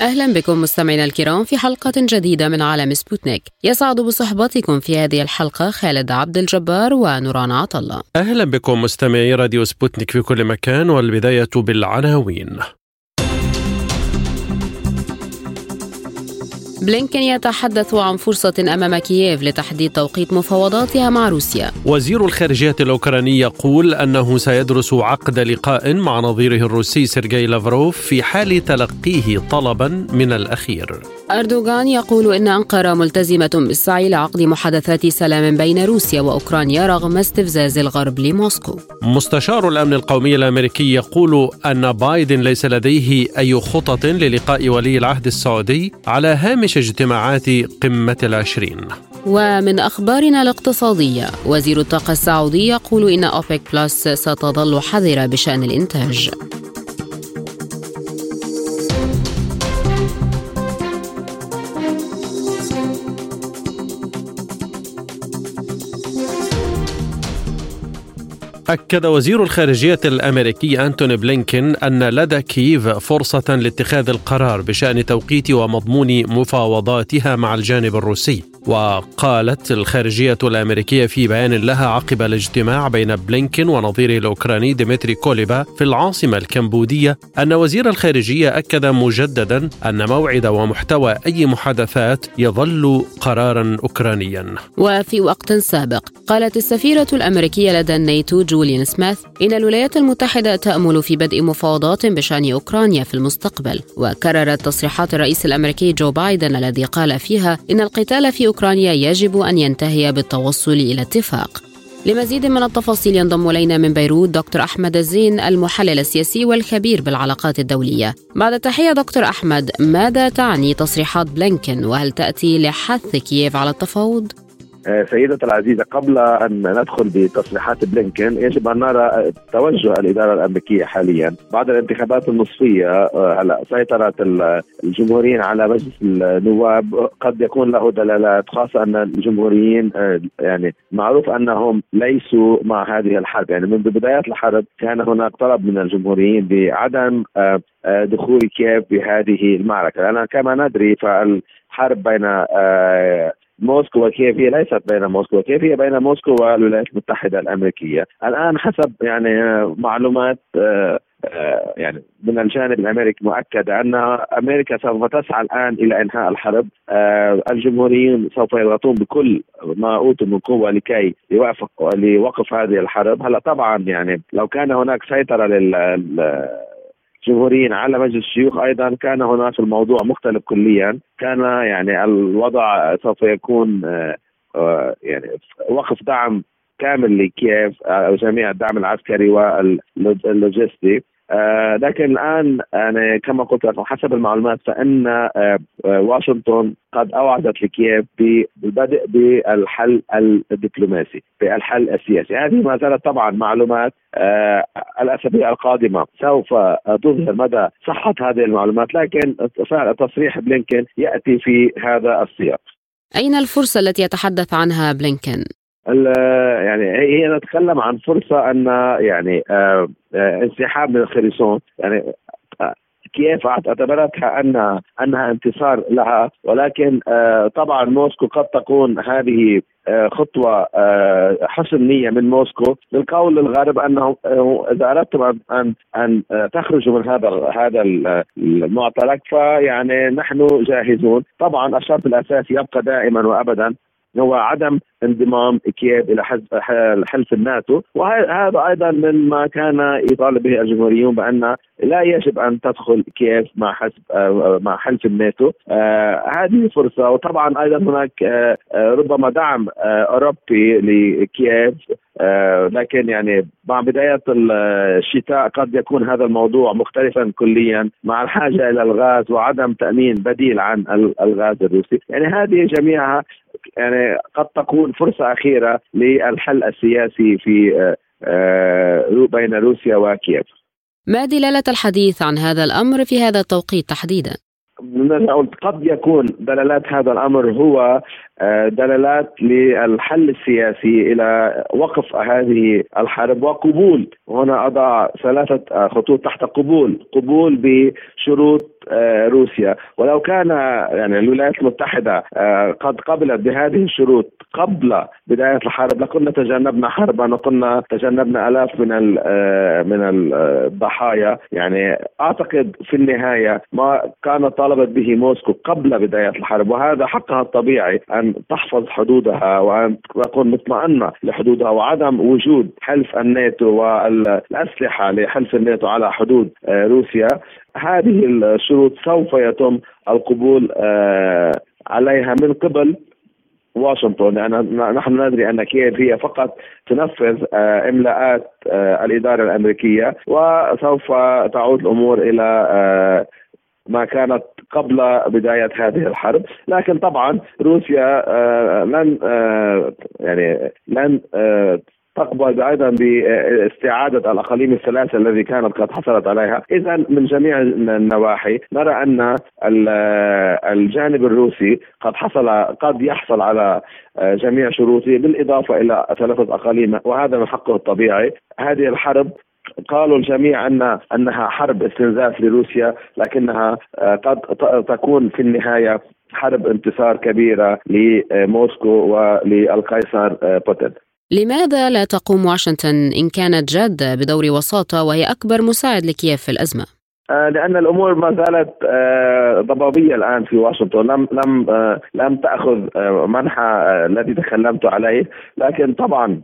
أهلا بكم مستمعينا الكرام في حلقة جديدة من عالم سبوتنيك. يسعد بصحبتكم في هذه الحلقة خالد عبد الجبار ونوران عطلة أهلا بكم مستمعي راديو سبوتنيك في كل مكان والبداية بالعناوين. بلينكن يتحدث عن فرصة أمام كييف لتحديد توقيت مفاوضاتها مع روسيا. وزير الخارجية الأوكراني يقول أنه سيدرس عقد لقاء مع نظيره الروسي سيرجي لافروف في حال تلقيه طلبا من الأخير. أردوغان يقول إن أنقرة ملتزمة بالسعي لعقد محادثات سلام بين روسيا وأوكرانيا رغم استفزاز الغرب لموسكو. مستشار الأمن القومي الأمريكي يقول أن بايدن ليس لديه أي خطط للقاء ولي العهد السعودي على هامش اجتماعات قمة العشرين. ومن أخبارنا الاقتصادية وزير الطاقة السعودي يقول إن أوبك بلس ستظل حذرة بشأن الإنتاج. أكد وزير الخارجية الأمريكي أنتوني بلينكين أن لدى كييف فرصة لاتخاذ القرار بشأن توقيت ومضمون مفاوضاتها مع الجانب الروسي. وقالت الخارجية الأمريكية في بيان لها عقب الاجتماع بين بلينكين ونظيره الأوكراني ديمتري كوليبا في العاصمة الكمبودية أن وزير الخارجية أكد مجددا أن موعد ومحتوى أي محادثات يظل قرارا أوكرانيا. وفي وقت سابق قالت السفيرة الأمريكية لدى الناتو جوليان سميث إن الولايات المتحدة تأمل في بدء مفاوضات بشأن أوكرانيا في المستقبل وكررت تصريحات الرئيس الأمريكي جو بايدن الذي قال فيها إن القتال في أوكرانيا يجب أن ينتهي بالتوصل إلى اتفاق لمزيد من التفاصيل ينضم إلينا من بيروت دكتور أحمد الزين المحلل السياسي والخبير بالعلاقات الدولية. بعد تحيه دكتور أحمد، ماذا تعني تصريحات بلينكن وهل تأتي لحث كييف على التفاوض؟ سيدة العزيزة قبل أن ندخل بتصريحات بلينكن يجب أن نرى توجه الإدارة الأمريكية حاليا بعد الانتخابات النصفية. هلا سيطرة الجمهوريين على مجلس النواب. قد يكون له دلالات خاصة أن الجمهوريين يعني معروف أنهم ليسوا مع هذه الحرب. يعني منذ بدايات الحرب كان هناك طلب من الجمهوريين بعدم دخول كييف بهذه المعركة. لأن كما ندري فالحرب بين موسكو وكييف هي ليست بين موسكو وكييف هي بين موسكو والولايات المتحدة الأمريكية. الآن حسب يعني معلومات يعني من الجانب الأمريكي مؤكد أن أمريكا سوف تسعى الآن إلى إنهاء الحرب. الجمهوريين سوف يضغطون بكل ما أوتوا من قوة لكي يوافق لوقف هذه الحرب. هلا طبعا يعني لو كان هناك سيطرة لل جمهوريين على مجلس الشيوخ أيضا كان هناك الموضوع مختلف كليا. كان يعني الوضع سوف يكون يعني وقف دعم كامل لكييف أو جميع الدعم العسكري واللوجستي. آه لكن الآن يعني كما قلت لكم حسب المعلومات فإن آه واشنطن قد أوعدت لكييف بالبدء بالحل الدبلوماسي بالحل السياسي. هذه ما زالت طبعا معلومات آه الأسابيع القادمة. سوف تظهر مدى صحة هذه المعلومات لكن تصريح بلينكن يأتي في هذا السياق. أين الفرصة التي يتحدث عنها بلينكن يعني هي نتكلم عن فرصة أن يعني آه آه انسحاب من الخريسون. يعني آه كييف اعتبرتها انها أنها انتصار لها؟ ولكن طبعا موسكو قد تكون هذه خطوة حسن نية من موسكو. للقول للغرب أنه إذا اردتم ان ان تخرجوا من هذا هذا المعترك فيعني نحن جاهزون. طبعا الشرط الأساسي يبقى دائما وابدا هو عدم انضمام كييف إلى حلف الناتو. وهذا أيضا مما كان يطالب به الجمهوريون بأن لا يجب أن تدخل كييف مع حسب مع حلف الناتو. هذه فرصة. وطبعا أيضا هناك ربما دعم أوروبي لكييف. لكن يعني مع بداية الشتاء قد يكون هذا الموضوع مختلفا كليا مع الحاجة إلى الغاز وعدم تأمين بديل عن الغاز الروسي. يعني هذه جميعها يعني قد تكون فرصة أخيرة للحل السياسي في بين روسيا وكييف ما دلالة الحديث عن هذا الأمر في هذا التوقيت تحديدا؟ قد يكون دلالات هذا الأمر هو آه، دلالات للحل السياسي إلى وقف هذه الحرب وقبول. هنا أضع ثلاثة آه، خطوط تحت قبول قبول بشروط آه، روسيا. ولو كان يعني الولايات المتحدة قد قبلت بهذه الشروط قبل بداية الحرب لكنا تجنبنا حربا وكنا تجنبنا آلاف من من الضحايا يعني أعتقد في النهاية ما كانت طالبت به موسكو قبل بداية الحرب وهذا حقها الطبيعي أن تحفظ حدودها وأن تكون مطمئنة لحدودها وعدم وجود حلف الناتو والأسلحة لحلف الناتو على حدود آه، روسيا. هذه الشروط سوف يتم القبول آه، عليها من قبل واشنطن. لأن نحن ندري أن كييف هي فقط تنفذ آه، إملاءات الإدارة الأمريكية وسوف تعود الأمور إلى ما كانت قبل بداية هذه الحرب. لكن طبعا روسيا آه، لن آه، يعني لن آه، تقبل أيضا باستعادة الأقاليم الثلاثة الذي كانت قد حصلت عليها، اذا من جميع النواحي نرى أن الجانب الروسي قد حصل قد يحصل على جميع شروطه بالإضافة إلى ثلاثة أقاليم وهذا من حقه الطبيعي، هذه الحرب قالوا الجميع ان أنها حرب استنزاف لروسيا لكنها آه، قد تكون في النهاية حرب انتصار كبيرة لموسكو وللقيصر آه، بوتين. لماذا لا تقوم واشنطن إن كانت جادة بدور وساطة وهي أكبر مساعد لكييف في الأزمة؟ آه، لأن الأمور ما زالت ضبابية الآن في واشنطن لم لم لم تأخذ منحى الذي تكلمت عليه لكن طبعا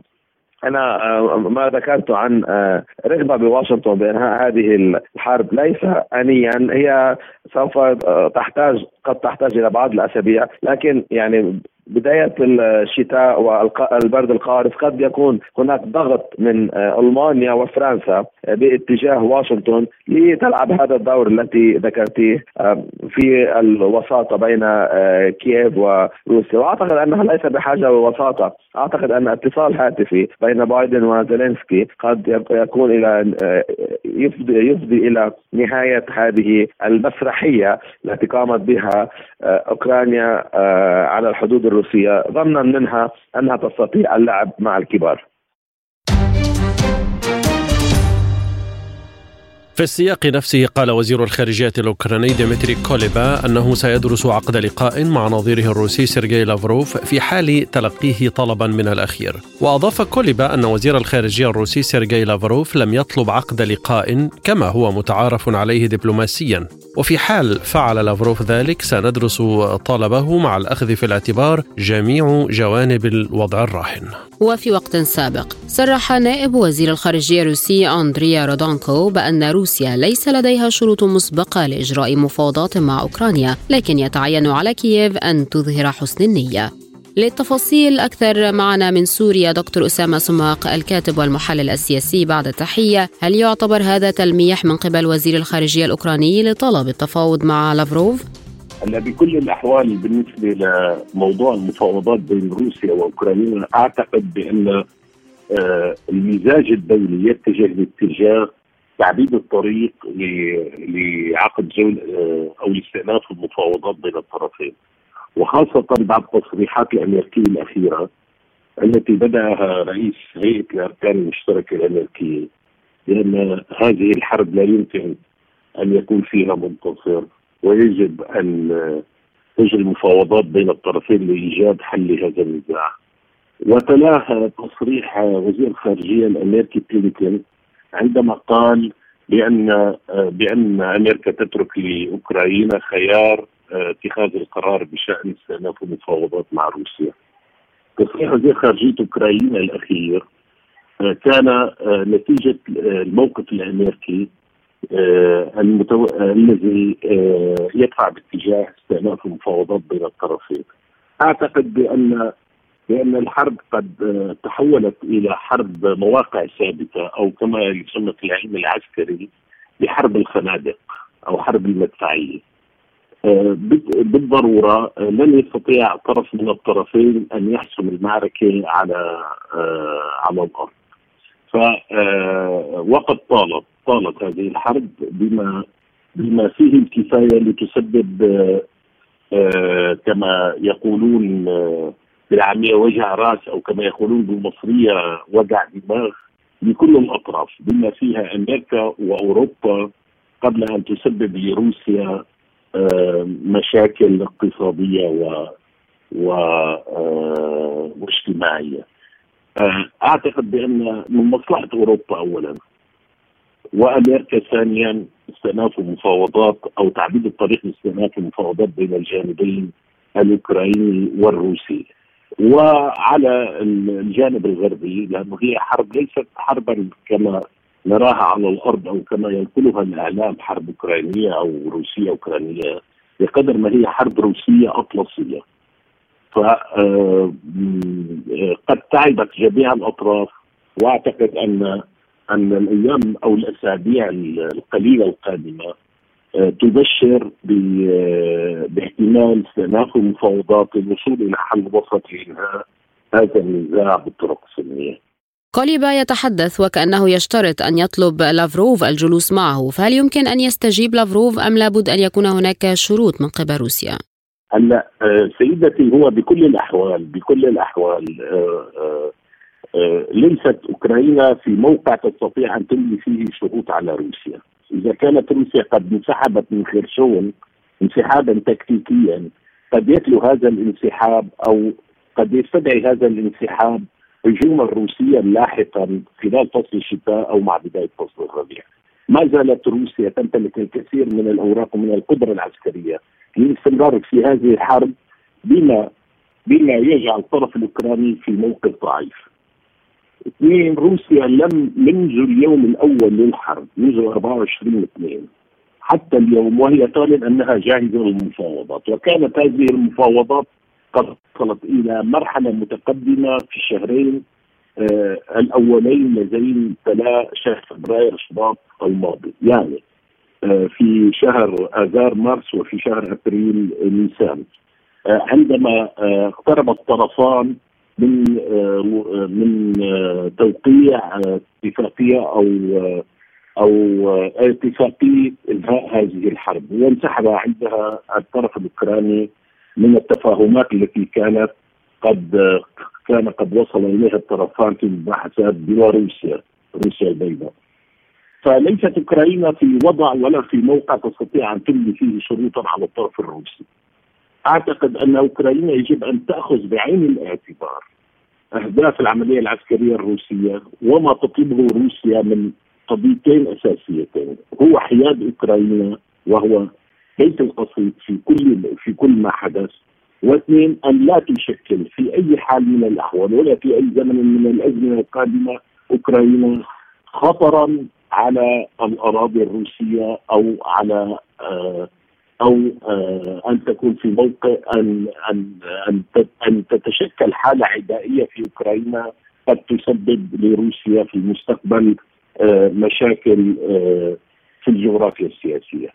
أنا آه، ما ذكرت عن آه، رغبة بواشنطن بانهاء هذه الحرب ليس انيا هي سوف آه، تحتاج قد تحتاج إلى بعض الأسابيع لكن يعني بداية الشتاء والبرد القارس قد يكون هناك ضغط من ألمانيا وفرنسا باتجاه واشنطن لتلعب هذا الدور التي ذكرتيه في الوساطة بين كييف وروسيا. وأعتقد أنها ليس بحاجة للوساطة. أعتقد أن اتصال هاتفي بين بايدن وزيلينسكي قد يكون إلى يفضي, يفضي إلى نهاية هذه المسرحية التي قامت بها أوكرانيا على الحدود الروسية ظنا منها أنها تستطيع اللعب مع الكبار. في السياق نفسه قال وزير الخارجية الأوكراني ديمتري كوليبا أنه سيدرس عقد لقاء مع نظيره الروسي سيرجي لافروف في حال تلقيه طلبا من الأخير. وأضاف كوليبا أن وزير الخارجية الروسي سيرجي لافروف لم يطلب عقد لقاء كما هو متعارف عليه دبلوماسيا. وفي حال فعل لافروف ذلك سندرس طلبه مع الأخذ في الاعتبار جميع جوانب الوضع الراهن. وفي وقت سابق صرح نائب وزير الخارجية الروسي أندريه رودينكو بأن روسيا ليس لديها شروط مسبقة لإجراء مفاوضات مع أوكرانيا لكن يتعين على كييف أن تظهر حسن النية للتفاصيل أكثر معنا من سوريا دكتور أسامة سماق الكاتب والمحلل السياسي بعد التحية هل يعتبر هذا تلميح من قبل وزير الخارجية الأوكراني لطلب التفاوض مع لافروف؟ هلا بكل الأحوال بالنسبة لموضوع المفاوضات بين روسيا وأوكرانيا أعتقد بأن آه، المزاج الدولي يتجه باتجاه تعبيد الطريق لعقد جول آه، أو لاستئناف المفاوضات بين الطرفين وخاصة بعد التصريحات الأمريكية الأخيرة التي بدأها رئيس هيئة الأركان المشتركة الأمريكية بأن هذه الحرب لا يمكن أن يكون فيها منتصر ويجب أن تجري المفاوضات بين الطرفين لإيجاد حل لهذا النزاع. وتلاها تصريح وزير الخارجية الأمريكي بلينكن عندما قال بأن بأن أمريكا تترك لأوكرانيا خيار اتخاذ القرار بشأن استئناف المفاوضات مع روسيا. تصريح وزير خارجية أوكرانيا الأخير كان نتيجة الموقف الأمريكي المتو... الذي يدفع باتجاه استئناف المفاوضات بين الطرفين. أعتقد بأن بان الحرب قد آه، تحولت إلى حرب مواقع ثابتة أو كما يسمى في العلم العسكري بحرب الخنادق أو حرب المدفعية. بالضرورة لن يستطيع طرف من الطرفين أن يحسم المعركة على على الأرض. فوقد طالت طالت هذه الحرب بما بما فيه الكفاية لتسبب كما يقولون بالعامية وجع رأس أو كما يقولون بالمصرية وجع دماغ لكل الاطراف بما فيها أمريكا وأوروبا قبل أن تسبب لروسيا آه، مشاكل اقتصادية و و آه، واجتماعية. آه، أعتقد بأن من مصلحة أوروبا اولا وأمريكا ثانيا استئناف المفاوضات أو تعبيد الطريق لاستئناف المفاوضات بين الجانبين الأوكراني والروسي. وعلى الجانب الغربي لأنه هي حرب ليست حربا كما نراها على الأرض أو كما ينقلها الأعلام حرب أوكرانية أو روسية أوكرانية بقدر ما هي حرب روسية أطلسية. ف آه، تعبت جميع الأطراف وأعتقد أن أن الأيام أو الأسابيع القليلة القادمة تبشر آه، باحتمال استئناف المفاوضات للوصول إلى حل وسط لانهاء هذا النزاع بالطرق السلمية. كوليبا يتحدث وكأنه يشترط أن يطلب لافروف الجلوس معه فهل يمكن أن يستجيب لافروف أم لابد أن يكون هناك شروط من قبل روسيا؟ هلا آه، سيدتي هو بكل الأحوال بكل الأحوال ليست أوكرانيا في موقع تستطيع أن تملي فيه شروط على روسيا إذا كانت روسيا قد انسحبت من خرشون انسحابا تكتيكيا قد يتلو هذا الانسحاب أو قد يستدعي هذا الانسحاب هجوما روسيا لاحقا خلال فصل الشتاء أو مع بداية فصل الربيع. ما زالت روسيا تمتلك الكثير من الأوراق ومن القدرة العسكرية للاستمرار في هذه الحرب بما بما يجعل الطرف الأوكراني في موقف ضعيف. اثنين روسيا لم منذ اليوم الأول للحرب منذ 24 اثنين. حتى اليوم وهي تعلن أنها جاهزة للمفاوضات. وكانت هذه المفاوضات قد وصلت إلى مرحلة متقدمة في الشهرين آه الأولين الذين تلا شهر فبراير شباط الماضي. يعني آه في شهر آذار مارس وفي شهر أبريل نيسان. آه عندما آه، اقترب الطرفان من آه، من آه، توقيع آه، اتفاقية أو أو اتفاقيه إنهاء هذه الحرب. وانسحب عندها الطرف الأوكراني من التفاهمات التي كانت قد كان قد وصل إليها الطرفان في المباحثات بيلاروسيا روسيا البيضاء. فليست أوكرانيا في وضع ولا في موقع تستطيع أن تملي فيه شروطا على الطرف الروسي. أعتقد أن أوكرانيا يجب أن تأخذ بعين الاعتبار أهداف العملية العسكرية الروسية وما تطلبه روسيا من قضيتين أساسيتين هو حياد أوكرانيا وهو بيت القصيد في كل في كل ما حدث واثنين أن لا تشكل في أي حال من الأحوال ولا في أي زمن من الأزمنة القادمة أوكرانيا خطرا على الأراضي الروسية أو على آه أو آه، أن تكون في موقع أن أن أن أن تتشكل حالة عدائية في أوكرانيا قد تسبب لروسيا في المستقبل آه، مشاكل آه، في الجغرافيا السياسية.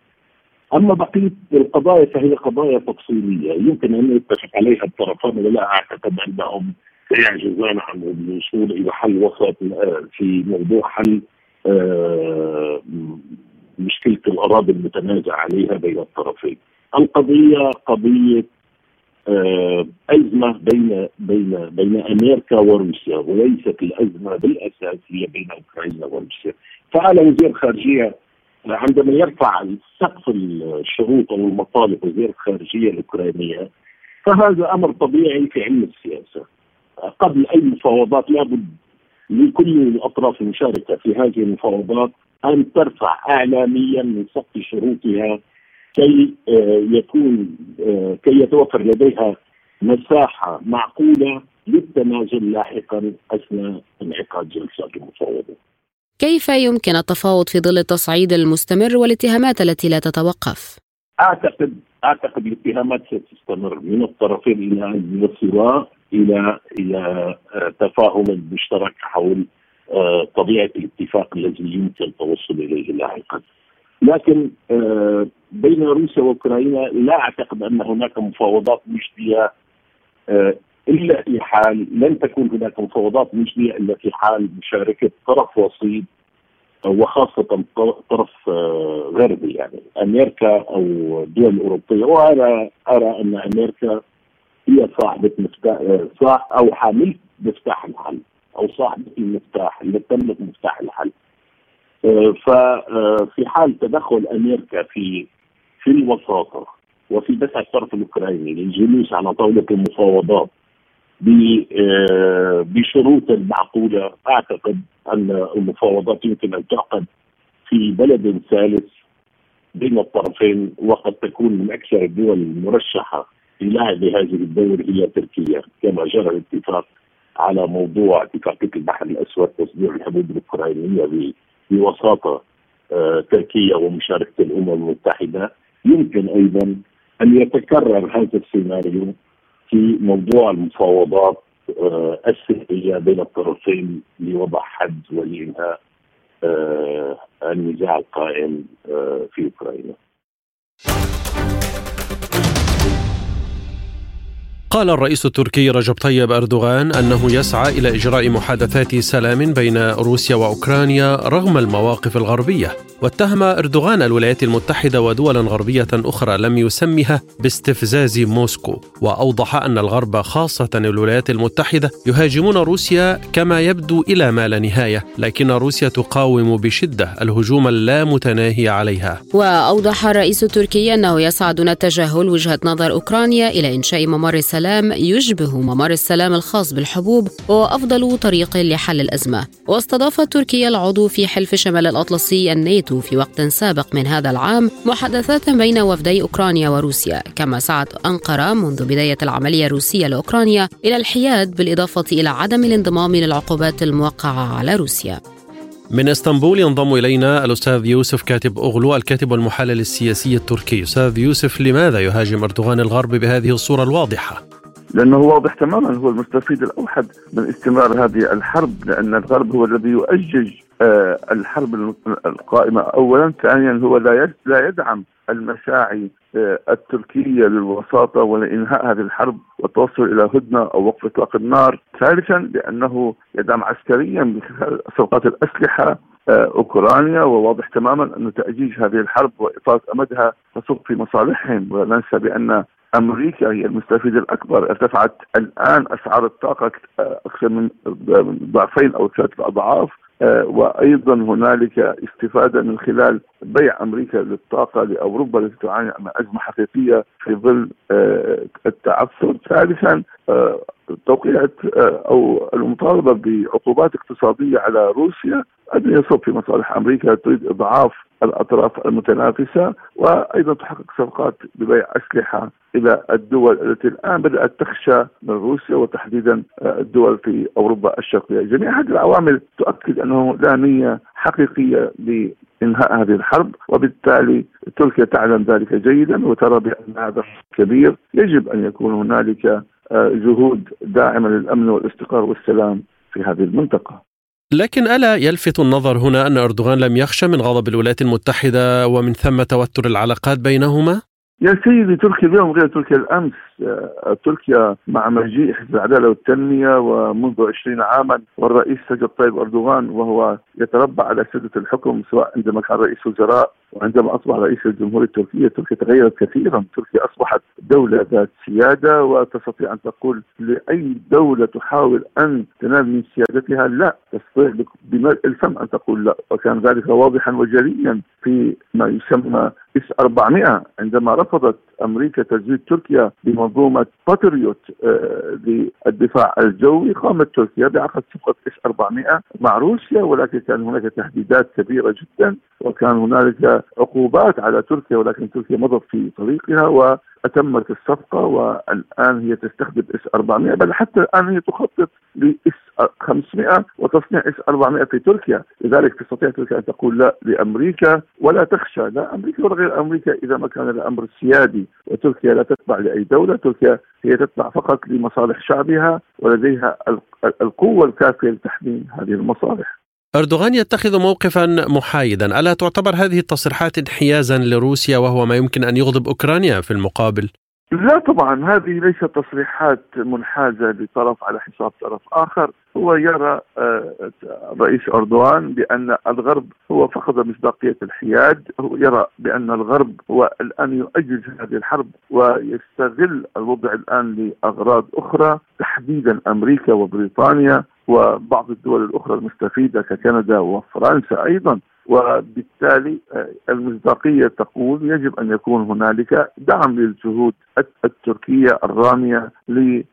أما بقية القضايا فهي قضايا تفصيلية يمكن أن يتفق عليها الطرفان ولا أعتقد أنهم سيعجزان عن الوصول إلى حل وسط في موضوع حل مشكلة الأراضي المتنازع عليها بين الطرفين. القضية قضية آه أزمة بين بين بين أمريكا وروسيا وليست الأزمة بالاساس هي بين أوكرانيا وروسيا. فعلى وزير الخارجيه عندما يرفع سقف الشروط أو المطالب وزير الخارجيه الأوكرانية فهذا أمر طبيعي في علم السياسة. قبل أي مفاوضات لابد لكل الأطراف المشاركة في هذه المفاوضات أن ترفع اعلاميا من سقف شروطها كي آه، يكون آه، كي يتوفر لديها مساحة معقولة للتنازل لاحقا أثناء انعقاد جلسات المفاوضة. كيف يمكن التفاوض في ظل التصعيد المستمر والاتهامات التي لا تتوقف؟ أعتقد أعتقد الاتهامات ستستمر من الطرفين إلى إلى إلى آه، تفاهم مشترك حول طبيعة الاتفاق الذي يمكن التوصل إليه لاحقا. لكن آه، بين روسيا وأوكرانيا لا أعتقد أن هناك مفاوضات مجديه إلا في حال لن تكون هناك مفاوضات مجديه إلا في حال مشاركة طرف وسيط وخاصة طرف آه، غربي يعني أمريكا أو الدول الأوروبية وأنا أرى أن أمريكا هي صاحبة مفتاح أو حامل مفتاح الحل أو صاحبة المفتاح اللي تملك مفتاح الحل. آه، ففي حال تدخل أمريكا في في الوساطة وفي دفع الطرف الأوكراني للجلوس على طاولة المفاوضات آه، بشروط معقولة أعتقد أن المفاوضات يمكن أن تعقد في بلد ثالث بين الطرفين وقد تكون من أكثر الدول المرشحة للعب هذه الدور هي تركيا كما جرى الاتفاق على موضوع اتفاقية البحر الأسود تصدير الحدود الأوكرانية بوساطة آه، تركيا ومشاركة الأمم المتحدة يمكن أيضا أن يتكرر هذا السيناريو في موضوع المفاوضات آه، السرية بين الطرفين لوضع حد ولانهاء آه، النزاع القائم في أوكرانيا. قال الرئيس التركي رجب طيب أردوغان أنه يسعى إلى إجراء محادثات سلام بين روسيا وأوكرانيا رغم المواقف الغربية. واتهم أردوغان الولايات المتحدة ودولا غربية أخرى لم يسمها باستفزاز موسكو. وأوضح أن الغرب خاصة الولايات المتحدة يهاجمون روسيا كما يبدو إلى ما لا نهاية لكن روسيا تقاوم بشدة الهجوم اللامتناهي عليها. وأوضح الرئيس التركي أنه يسعى دون تجاهل وجهة نظر أوكرانيا إلى إنشاء ممر سلام يشبه ممر السلام الخاص بالحبوب وهو افضل طريق لحل الأزمة. واستضافت تركيا العضو في حلف شمال الأطلسي الناتو في وقت سابق من هذا العام محادثات بين وفدي أوكرانيا وروسيا. كما سعت أنقرة منذ بداية العملية الروسية لأوكرانيا إلى الحياد بالإضافة إلى عدم الانضمام للعقوبات الموقعة على روسيا. من إسطنبول ينضم إلينا الأستاذ يوسف كاتب أغلو الكاتب والمحلل السياسي التركي. أستاذ يوسف لماذا يهاجم أردوغان الغرب بهذه الصورة الواضحة؟ لأنه واضح تماما هو المستفيد الأوحد من استمرار هذه الحرب لأن الغرب هو الذي يؤجج آه، الحرب القائمة اولا، ثانيا هو لا لا يدعم المساعي آه، التركية للوساطة ولإنهاء هذه الحرب والتوصل إلى هدنة أو وقف إطلاق النار، ثالثا لأنه يدعم عسكريا من خلال صفقات الأسلحة آه، أوكرانيا وواضح تماما أن تأجيج هذه الحرب واطاله أمدها تصب في مصالحهم. ولا ننسى بأن أمريكا هي المستفيد الأكبر. ارتفعت الآن أسعار الطاقة أكثر من ضعفين أو ثلاثة أضعاف. آه، وأيضا هنالك استفادة من خلال بيع أمريكا للطاقة لأوروبا التي تعاني من أزمة حقيقية في ظل آه، التعثر. ثالثا آه، توقيع أو المطالبة بعقوبات اقتصادية على روسيا أن يصب في مصالح أمريكا تريد إضعاف الأطراف المتنافسة وأيضا تحقق صفقات ببيع أسلحة إلى الدول التي الآن بدأت تخشى من روسيا وتحديدا الدول في أوروبا الشرقية، جميع هذه العوامل تؤكد أنه لا نية حقيقية لإنهاء هذه الحرب وبالتالي تركيا تعلم ذلك جيدا وترى بأن هذا كبير. يجب أن يكون هنالك آه، جهود داعمة للأمن والاستقرار والسلام في هذه المنطقة. لكن ألا يلفت النظر هنا أن أردوغان لم يخشى من غضب الولايات المتحدة ومن ثم توتر العلاقات بينهما؟ يا سيدي تركيا اليوم غير تركيا الأمس آه، تركيا مع مجيء حزب العدالة والتنمية ومنذ 20 عاما والرئيس رجب طيب أردوغان وهو يتربع على سدة الحكم سواء عندما كان رئيس وزراء وعندما أصبح رئيس الجمهورية التركية تركيا تغيرت كثيرا. تركيا أصبحت دولة ذات سيادة وتستطيع أن تقول لأي دولة تحاول أن تنال من سيادتها لا تستطيع بملء الفم أن تقول لا. وكان ذلك واضحا وجليا في ما يسمى إس 400 عندما رفضت أمريكا تزويد تركيا بمنظومة باتريوت آه، للدفاع الجوي. قامت تركيا بعقد صفقة إس 400 مع روسيا ولكن كان هناك تهديدات كبيرة جدا وكان هنالك عقوبات على تركيا ولكن تركيا مضت في طريقها واتمت الصفقة والآن هي تستخدم إس 400 بل حتى الآن هي تخطط لإس 500 وتصنيع إس 400 في تركيا. لذلك تستطيع تركيا أن تقول لا لأمريكا ولا تخشى لا أمريكا ولا غير أمريكا. إذا ما كان الأمر سيادي وتركيا لا تتبع لأي دولة تركيا هي تتبع فقط لمصالح شعبها ولديها القوة الكافية لتحميل هذه المصالح. أردوغان يتخذ موقفا محايدا. ألا تعتبر هذه التصريحات انحيازا لروسيا وهو ما يمكن أن يغضب أوكرانيا في المقابل؟ لا طبعا هذه ليست تصريحات منحازة لطرف على حساب طرف آخر. هو يرى آه، الرئيس أردوغان بأن الغرب هو فقد مصداقية الحياد. هو يرى بأن الغرب هو الآن يؤجج هذه الحرب ويستغل الوضع الآن لأغراض أخرى تحديدا أمريكا وبريطانيا. وبعض الدول الأخرى المستفيدة ككندا وفرنسا أيضا. وبالتالي آه، المصداقية تقول يجب أن يكون هنالك دعم للجهود التركية الرامية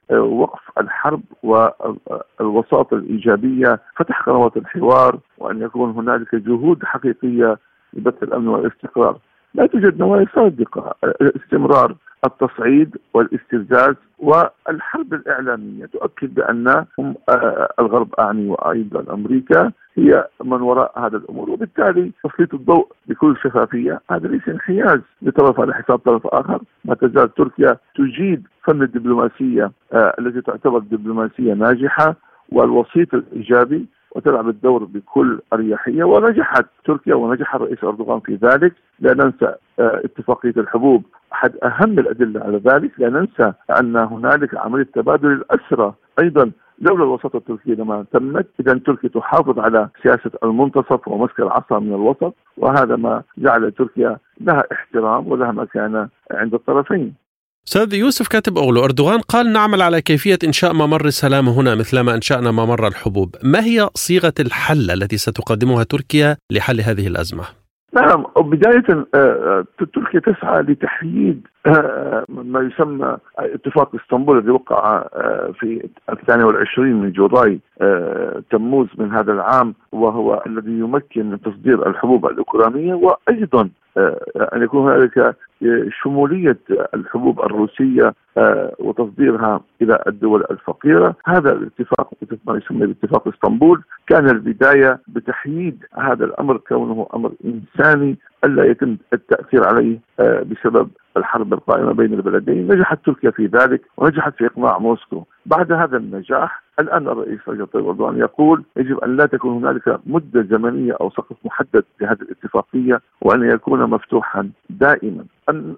لوقف الحرب والوساطه الإيجابية فتح قنوات الحوار وأن يكون هنالك جهود حقيقية لبث الأمن والاستقرار. لا توجد نوايا صادقة استمرار التصعيد والاستفزاز والحرب الإعلامية. تؤكد بأن آه، الغرب أعني وأيضا أمريكا هي من وراء هذا الأمور وبالتالي تسليط الضوء بكل شفافية. هذا ليس انحياز لطرف على حساب طرف آخر. ما تزال تركيا تجيد فن الدبلوماسية آه التي تعتبر دبلوماسية ناجحة والوسيط الإيجابي وتلعب الدور بكل أريحية ونجحت تركيا ونجح الرئيس أردوغان في ذلك. لا ننسى آه اتفاقية الحبوب. أحد أهم الأدلة على ذلك لا ننسى أن هنالك عملية تبادل الأسرى. أيضا لولا الوساطة التركية لما تمت إذا تركيا تحافظ على سياسة المنتصف ومسك العصا من الوسط وهذا ما جعل تركيا لها احترام ولها مكانة عند الطرفين. أستاذ يوسف كاتب اولو أردوغان قال نعمل على كيفية إنشاء ممر السلام هنا مثلما أنشأنا ممر الحبوب، ما هي صيغة الحل التي ستقدمها تركيا لحل هذه الأزمة؟ نعم بداية آه، آه، تركيا تسعى لتحييد آه، ما يسمى اتفاق إسطنبول الذي وقع في الثاني والعشرين من جولاي تموز من هذا العام وهو الذي يمكن تصدير الحبوب الأوكرانية وأيضا أن يكون هنالك شمولية الحبوب الروسية آه، وتصديرها إلى الدول الفقيرة. هذا الاتفاق ما يسمى باتفاق إسطنبول كان البداية بتحييد هذا الأمر كونه أمر إنساني ألا يتم التأثير عليه آه، بسبب الحرب القائمة بين البلدين. نجحت تركيا في ذلك ونجحت في إقناع موسكو. بعد هذا النجاح الآن الرئيس رجب طيب أردوغان يقول يجب أن لا تكون هنالك مدة زمنية أو سقف محدد لهذه الاتفاقية وأن يكون مفتوحا دائما.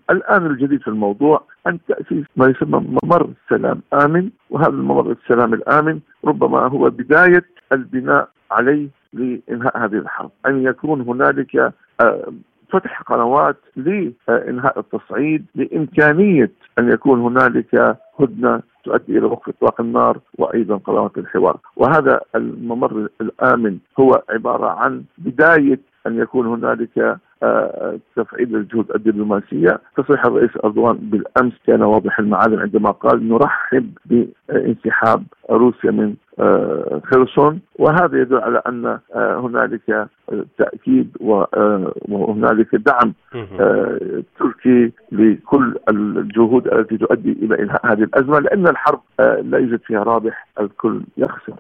الآن الجديد في الموضوع أن تاسيس ما يسمى ممر سلام آمن وهذا الممر السلام الآمن ربما هو بداية البناء عليه لإنهاء هذه الحرب. أن يكون هنالك آه، فتح قنوات لإنهاء التصعيد لإمكانية أن يكون هنالك هدنة تؤدي إلى وقف إطلاق النار وأيضا قنوات الحوار، وهذا الممر الآمن هو عبارة عن بداية أن يكون هنالك تفعيل الجهود الدبلوماسية، تصريح الرئيس أردوغان بالأمس كان واضح المعالم عندما قال نرحب بانسحاب روسيا من آه، خرسون. وهذا يدل على أن آه، هنالك تأكيد وهنالك دعم تركي لكل الجهود التي تؤدي إلى انهاء هذه الأزمة لأن الحرب لا يوجد فيها رابح الكل يخسر.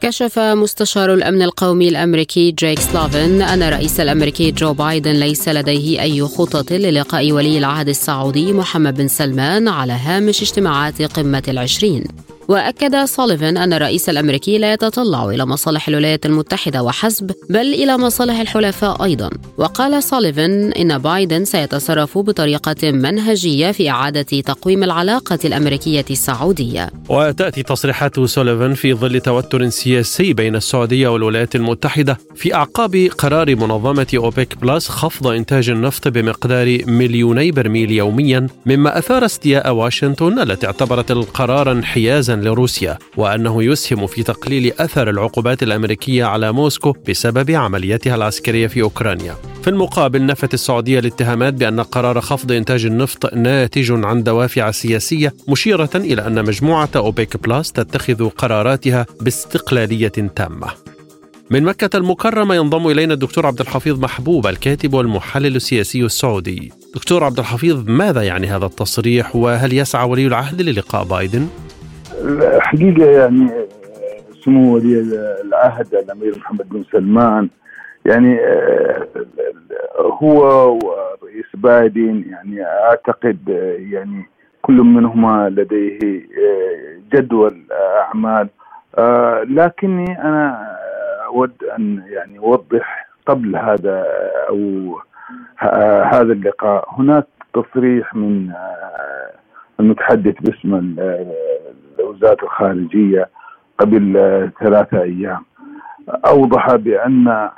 كشف مستشار الأمن القومي الأمريكي جيك سوليفان أن الرئيس الأمريكي جو بايدن ليس لديه أي خطط للقاء ولي العهد السعودي محمد بن سلمان على هامش اجتماعات قمة العشرين. وأكد سوليفان أن الرئيس الأمريكي لا يتطلع إلى مصالح الولايات المتحدة وحسب بل إلى مصالح الحلفاء أيضا. وقال سوليفان إن بايدن سيتصرف بطريقة منهجية في إعادة تقويم العلاقة الأمريكية السعودية. وتأتي تصريحات سوليفان في ظل توتر سياسي بين السعودية والولايات المتحدة في أعقاب قرار منظمة أوبك بلس خفض إنتاج النفط بمقدار مليوني برميل يوميا مما أثار استياء واشنطن التي اعتبرت القرار انحيازا. لروسيا وأنه يسهم في تقليل أثر العقوبات الأمريكية على موسكو بسبب عملياتها العسكرية في أوكرانيا. في المقابل نفت السعودية الاتهامات بأن قرار خفض إنتاج النفط ناتج عن دوافع سياسية مشيرة إلى أن مجموعة أوبك بلس تتخذ قراراتها باستقلالية تامة. من مكة المكرمة ينضم إلينا الدكتور عبد الحفيظ محبوب الكاتب والمحلل السياسي السعودي. دكتور عبد الحفيظ ماذا يعني هذا التصريح وهل يسعى ولي العهد للقاء بايدن؟ الحقيقة يعني سمو ولي العهد الأمير محمد بن سلمان يعني هو ورئيس بايدن يعني أعتقد يعني كل منهما لديه جدول أعمال. لكني أنا أود أن يعني أوضح قبل هذا أو هذا اللقاء هناك تصريح من المتحدث باسم وزاره الخارجية قبل ثلاثة أيام. أوضح بأن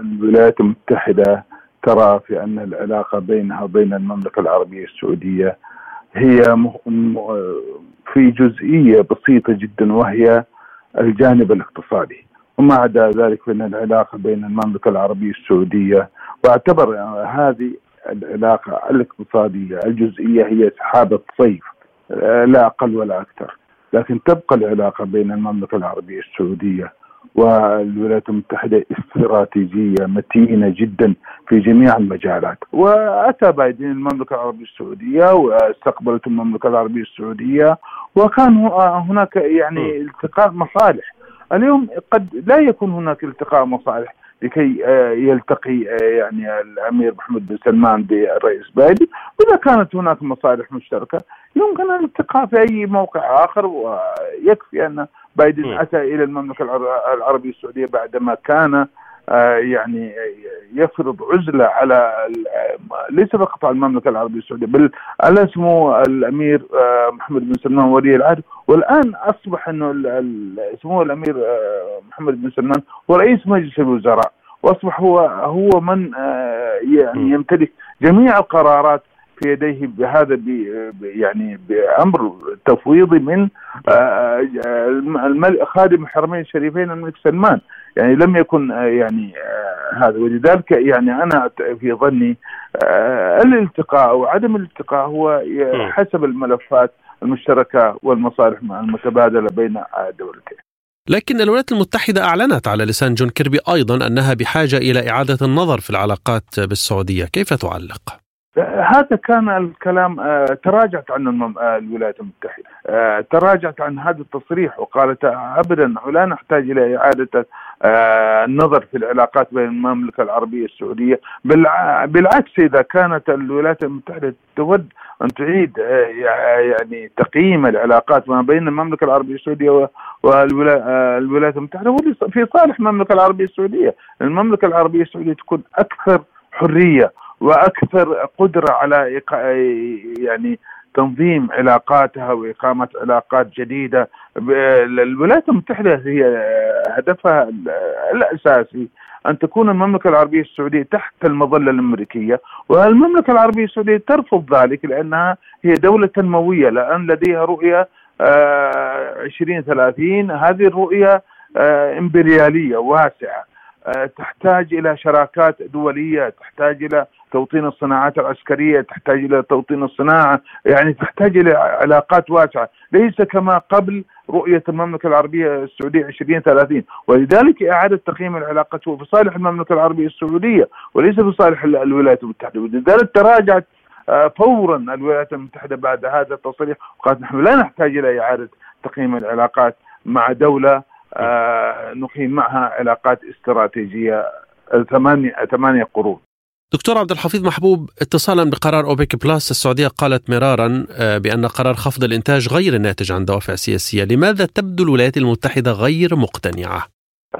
الولايات المتحدة ترى في أن العلاقة بينها وبين المملكة العربية السعودية هي في جزئية بسيطة جدا وهي الجانب الاقتصادي. وما عدا ذلك فإن العلاقة بين المملكة العربية السعودية وأعتبر هذه العلاقة الاقتصادية الجزئية هي سحابة صيف لا أقل ولا أكثر. لكن تبقى العلاقة بين المملكة العربية السعودية والولايات المتحدة استراتيجية متينة جدا في جميع المجالات. وأتى بايدن المملكة العربية السعودية واستقبلت المملكة العربية السعودية وكان هناك يعني التقاء مصالح. اليوم قد لا يكون هناك التقاء مصالح. لكي آه، يلتقي آه، يعني الأمير محمد بن سلمان بالرئيس بايدن. وإذا كانت هناك مصالح مشتركة يمكن الالتقاء في أي موقع آخر ويكفي أن بايدن أتى إلى المملكة العربية السعودية بعدما كان يعني يفرض عزلة على ليس فقط على المملكة العربية السعودية بل على سمو الأمير آه، محمد بن سلمان ولي العهد. والآن أصبح إنه سمو الأمير آه، محمد بن سلمان هو رئيس مجلس الوزراء. وأصبح هو هو من يعني يمتلك جميع القرارات في يديه بهذا يعني بأمر تفويضي من خادم الحرمين الشريفين الملك سلمان. يعني لم يكن آه، يعني آه، هذا ولذلك يعني أنا في ظني آه، الالتقاء أو عدم الالتقاء هو حسب الملفات المشتركة والمصالح المتبادلة بين الدولتين. لكن الولايات المتحدة أعلنت على لسان جون كيربي أيضا أنها بحاجة إلى إعادة النظر في العلاقات بالسعودية كيف تعلق؟ هذا كان الكلام آه، تراجعت عنه آه، الولايات المتحدة. آه، تراجعت عن هذا التصريح وقالت ابدا لا نحتاج إلى إعادة النظر في العلاقات بين المملكة العربية السعودية. بالعكس إذا كانت الولايات المتحدة تود أن تعيد يعني تقييم العلاقات ما بين المملكة العربية السعودية والولايات المتحدة في صالح المملكة العربية السعودية. المملكة العربية السعودية تكون أكثر حرية. وأكثر قدرة على يعني تنظيم علاقاتها وإقامة علاقات جديدة. الولايات المتحدة هي هدفها الأساسي أن تكون المملكة العربية السعودية تحت المظلة الأمريكية. والمملكة العربية السعودية ترفض ذلك لأنها هي دولة تنمويه لأن لديها رؤية 2030 آه، هذه الرؤية آه، إمبريالية واسعة. تحتاج إلى شراكات دولية تحتاج إلى توطين الصناعات العسكرية تحتاج إلى توطين الصناعة يعني تحتاج إلى علاقات واسعة. ليس كما قبل رؤية المملكة العربية السعودية 2030 ولذلك إعادة تقييم العلاقات هو في صالح المملكة العربية السعودية وليس في صالح الولايات المتحدة. ولذلك تراجعت آه، فورا الولايات المتحدة بعد هذا التصريح وقالت نحن لا نحتاج إلى إعادة تقييم العلاقات مع دولة آه، نقيم معها علاقات استراتيجية ثمانية ثمانية قرون. دكتور عبد الحفيظ محبوب اتصالا بقرار أوبك بلس السعودية قالت مرارا آه، بأن قرار خفض الإنتاج غير الناتج عن دوافع سياسية، لماذا تبدو الولايات المتحدة غير مقتنعة؟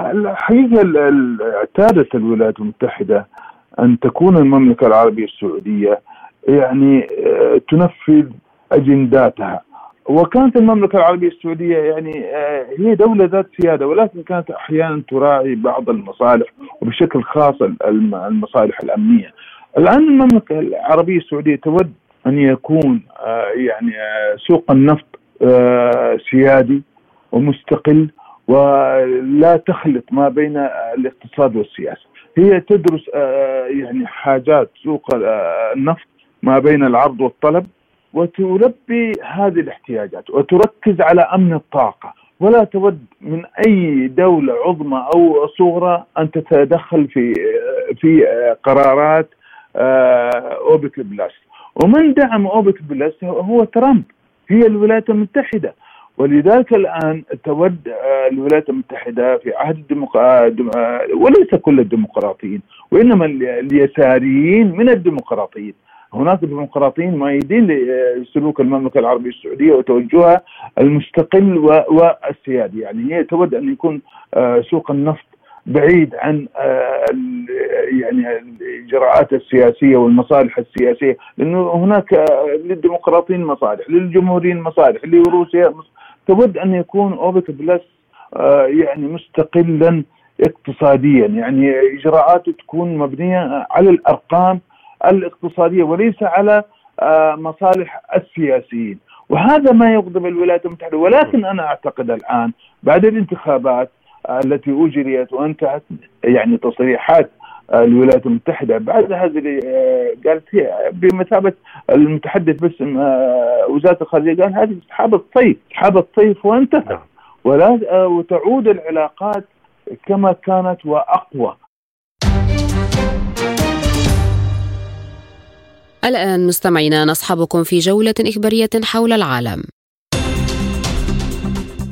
الحقيقة اعتادت الولايات المتحدة أن تكون المملكة العربية السعودية يعني آه، تنفذ أجنداتها. وكانت المملكة العربية السعودية يعني آه، هي دولة ذات سيادة ولكن كانت أحيانا تراعي بعض المصالح وبشكل خاص المصالح الأمنية. الآن المملكة العربية السعودية تود أن يكون آه، يعني آه، سوق النفط سيادي ومستقل ولا تخلط ما بين الاقتصاد والسياسة. هي تدرس يعني حاجات سوق النفط ما بين العرض والطلب وتلبي هذه الاحتياجات وتركز على أمن الطاقة. ولا تود من أي دولة عظمى أو صغرى أن تتدخل في في قرارات آه، أوبك بلس ومن دعم أوبك بلس هو ترامب هي الولايات المتحدة. ولذلك الآن تود آه، الولايات المتحدة في عهد الديمقراطيين آه، وليس كل الديمقراطيين وإنما اليساريين من الديمقراطيين. هناك ديمقراطيين مؤيدين لسلوك المملكة العربية السعودية وتوجهها المستقل والسيادي، يعني هي تود أن يكون آه، سوق النفط بعيد عن آه، يعني الإجراءات السياسية والمصالح السياسية لأنه هناك آه، للديمقراطيين مصالح للجمهوريين مصالح لروسيا تود أن يكون أوبك بلس يعني مستقلا اقتصاديا. يعني اجراءاته تكون مبنية على الأرقام الاقتصادية وليس على مصالح السياسيين. وهذا ما يغضب الولايات المتحدة. ولكن أنا أعتقد الآن بعد الانتخابات التي أجريت وانتهت يعني تصريحات الولايات المتحدة بعد هذه آه، قالت هي بمثابة المتحدث باسم آه، وزارة الخارجية قال هذه سحاب الطيف سحاب الطيف وانتهت. نعم. ولا آه، وتعود العلاقات كما كانت وأقوى. الآن مستمعينا نصحبكم في جولة إخبارية حول العالم.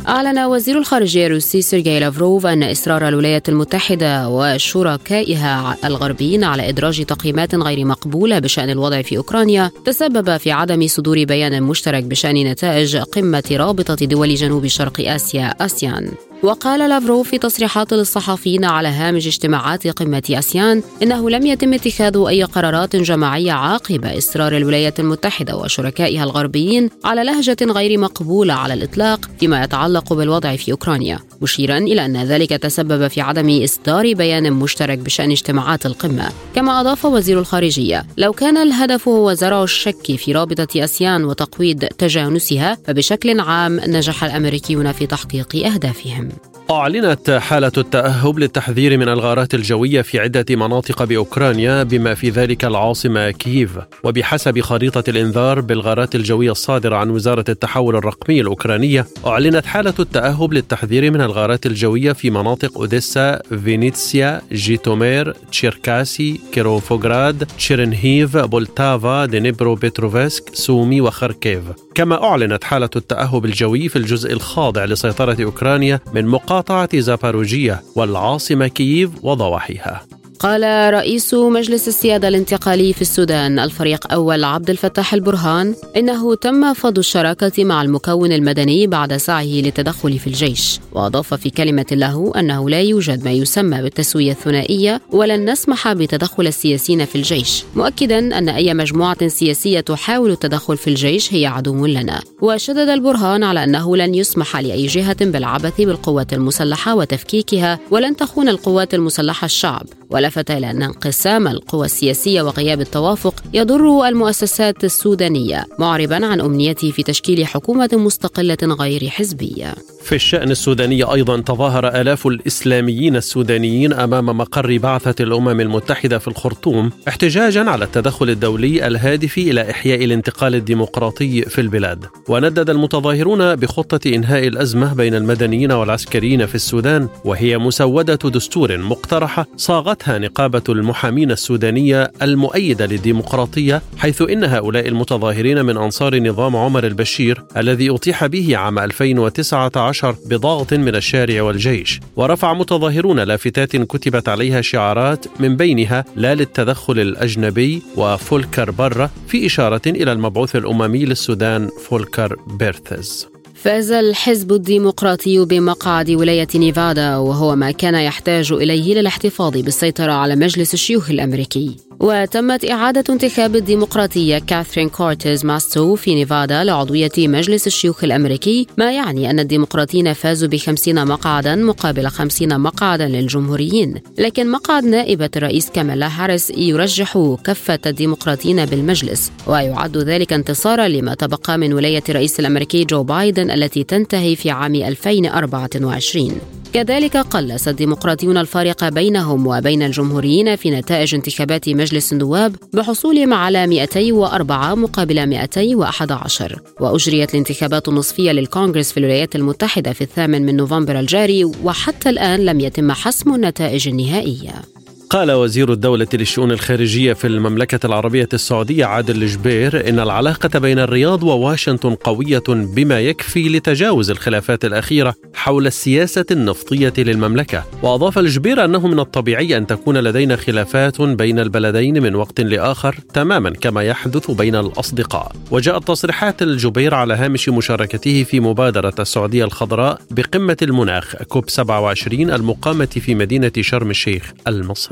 أعلن وزير الخارجية الروسي سيرجي لافروف أن إصرار الولايات المتحدة وشركائها الغربيين على إدراج تقييمات غير مقبولة بشأن الوضع في أوكرانيا تسبب في عدم صدور بيان مشترك بشأن نتائج قمة رابطة دول جنوب شرق آسيا آسيان. وقال لافروف في تصريحات للصحفيين على هامش اجتماعات قمة أسيان إنه لم يتم اتخاذ أي قرارات جماعية عقب إصرار الولايات المتحدة وشركائها الغربيين على لهجة غير مقبولة على الإطلاق فيما يتعلق بالوضع في أوكرانيا مشيرا إلى أن ذلك تسبب في عدم إصدار بيان مشترك بشأن اجتماعات القمة. كما أضاف وزير الخارجية لو كان الهدف هو زرع الشك في رابطة أسيان وتقويض تجانسها فبشكل عام نجح الأمريكيون في تحقيق أهدافهم. soon. أعلنت حالة التأهب للتحذير من الغارات الجوية في عدة مناطق بأوكرانيا بما في ذلك العاصمة كييف. وبحسب خريطة الإنذار بالغارات الجوية الصادرة عن وزارة التحول الرقمي الأوكرانية أعلنت حالة التأهب للتحذير من الغارات الجوية في مناطق أوديسا، فينيتسا، جيتومير، تشيركاسي، كيروفوغراد، تشيرنيهيف، بولتافا، دنيبروبيتروفسك، سومي وخاركيف كما أعلنت حالة التأهب الجوي في الجزء الخاضع لسيطرة أوكرانيا من مقاطعة زاباروجية والعاصمة كييف وضواحيها. قال رئيس مجلس السيادة الانتقالي في السودان الفريق أول عبد الفتاح البرهان إنه تم فض الشراكة مع المكون المدني بعد سعيه للتدخل في الجيش. وأضاف في كلمة له أنه لا يوجد ما يسمى بالتسوية الثنائية ولن نسمح بتدخل السياسيين في الجيش مؤكدا أن أي مجموعة سياسية تحاول التدخل في الجيش هي عدو لنا. وشدد البرهان على أنه لن يسمح لأي جهة بالعبث بالقوات المسلحة وتفكيكها ولن تخون القوات المسلحة الشعب ولفت إلى أن انقسام القوى السياسية وغياب التوافق يضر المؤسسات السودانية معربا عن أمنيته في تشكيل حكومة مستقلة غير حزبية. في الشأن السوداني أيضا تظاهر آلاف الإسلاميين السودانيين أمام مقر بعثة الأمم المتحدة في الخرطوم احتجاجا على التدخل الدولي الهادف إلى إحياء الانتقال الديمقراطي في البلاد. وندد المتظاهرون بخطة إنهاء الأزمة بين المدنيين والعسكريين في السودان وهي مسودة دستور مقترحة صاغتها نقابة المحامين السودانية المؤيدة للديمقراطية حيث إن هؤلاء المتظاهرين من أنصار نظام عمر البشير الذي أطيح به عام 2019 عشر بضغط من الشارع والجيش. ورفع متظاهرون لافتات كتبت عليها شعارات من بينها لا للتدخل الأجنبي وفولكر برا في إشارة إلى المبعوث الأممي للسودان فولكر بيرتس. فاز الحزب الديمقراطي بمقعد ولاية نيفادا وهو ما كان يحتاج إليه للاحتفاظ بالسيطرة على مجلس الشيوخ الأمريكي. وتمت إعادة انتخاب الديمقراطية كاثرين كورتيز ماستو في نيفادا لعضوية مجلس الشيوخ الأمريكي ما يعني أن الديمقراطيين فازوا بخمسين مقعدا مقابل خمسين مقعدا للجمهوريين. لكن مقعد نائبة الرئيس كاميلا هاريس يرجح كفة الديمقراطيين بالمجلس ويعد ذلك انتصارا لما تبقى من ولاية الرئيس الأمريكي جو بايدن التي تنتهي في عام 2024 كذلك قلص الديمقراطيون الفارق بينهم وبين الجمهوريين في نتائج انتخابات مجلس النواب بحصولهم على 204 مقابل 211 وأجريت الانتخابات النصفية للكونغرس في الولايات المتحدة في الثامن من نوفمبر الجاري وحتى الآن لم يتم حسم النتائج النهائية. قال وزير الدولة للشؤون الخارجية في المملكة العربية السعودية عادل الجبير إن العلاقة بين الرياض وواشنطن قوية بما يكفي لتجاوز الخلافات الأخيرة حول السياسة النفطية للمملكة. وأضاف الجبير أنه من الطبيعي أن تكون لدينا خلافات بين البلدين من وقت لآخر تماما كما يحدث بين الأصدقاء. وجاءت تصريحات الجبير على هامش مشاركته في مبادرة السعودية الخضراء بقمة المناخ كوب 27 المقامة في مدينة شرم الشيخ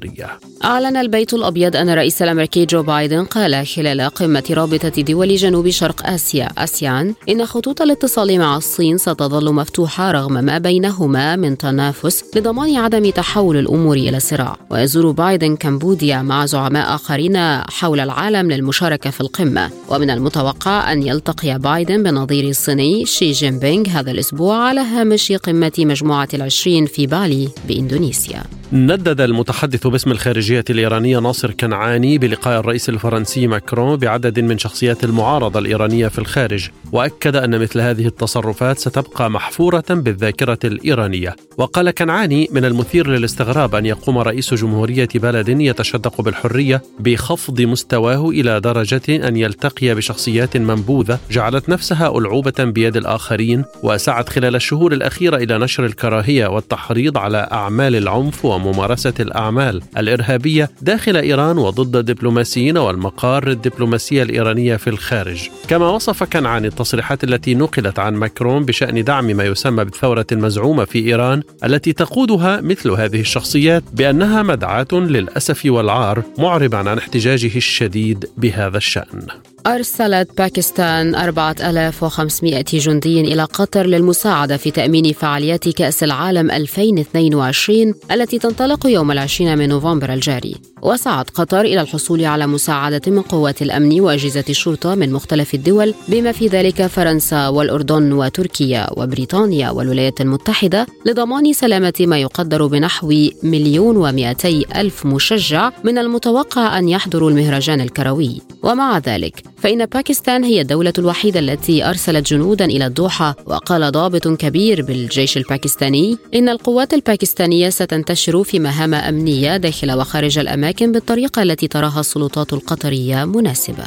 المصرية أعلن البيت الأبيض أن الرئيس الأمريكي جو بايدن قال خلال قمة رابطة دول جنوب شرق آسيا آسيان إن خطوط الاتصال مع الصين ستظل مفتوحة رغم ما بينهما من تنافس لضمان عدم تحول الأمور إلى صراع. ويزور بايدن كمبوديا مع زعماء آخرين حول العالم للمشاركة في القمة. ومن المتوقع أن يلتقي بايدن بنظير الصيني شي جين بينغ هذا الأسبوع على هامش قمة مجموعة العشرين في بالي بإندونيسيا. ندد المتحدث باسم الخارجية الإيرانية ناصر كنعاني بلقاء الرئيس الفرنسي ماكرون بعدد من شخصيات المعارضة الإيرانية في الخارج وأكد أن مثل هذه التصرفات ستبقى محفورة بالذاكرة الإيرانية. وقال كنعاني من المثير للاستغراب أن يقوم رئيس جمهورية بلد يتشدق بالحرية بخفض مستواه إلى درجة أن يلتقي بشخصيات منبوذة جعلت نفسها ألعوبة بيد الآخرين وسعت خلال الشهور الأخيرة إلى نشر الكراهية والتحريض على أعمال العنف وممارسة الأعمال. الإرهابية داخل إيران وضد الدبلوماسيين والمقار الدبلوماسية الإيرانية في الخارج. كما وصف كنعاني التصريحات التي نقلت عن ماكرون بشأن دعم ما يسمى بالثورة المزعومة في إيران التي تقودها مثل هذه الشخصيات بأنها مدعاة للأسف والعار معربا عن احتجاجه الشديد بهذا الشأن. أرسلت باكستان 4500 جندي إلى قطر للمساعدة في تأمين فعاليات كأس العالم 2022 التي تنطلق يوم العشرين من نوفمبر الجاري. وسعت قطر إلى الحصول على مساعدة من قوات الأمن وأجهزة الشرطة من مختلف الدول بما في ذلك فرنسا والأردن وتركيا وبريطانيا والولايات المتحدة لضمان سلامة ما يقدر بنحو مليون ومئتي ألف مشجع من المتوقع أن يحضروا المهرجان الكروي. ومع ذلك فإن باكستان هي الدولة الوحيدة التي أرسلت جنودا إلى الدوحة وقال ضابط كبير بالجيش الباكستاني إن القوات الباكستانية ستنتشر في مهام أمنية داخل وخارج الأماكن بالطريقة التي تراها السلطات القطرية مناسبة.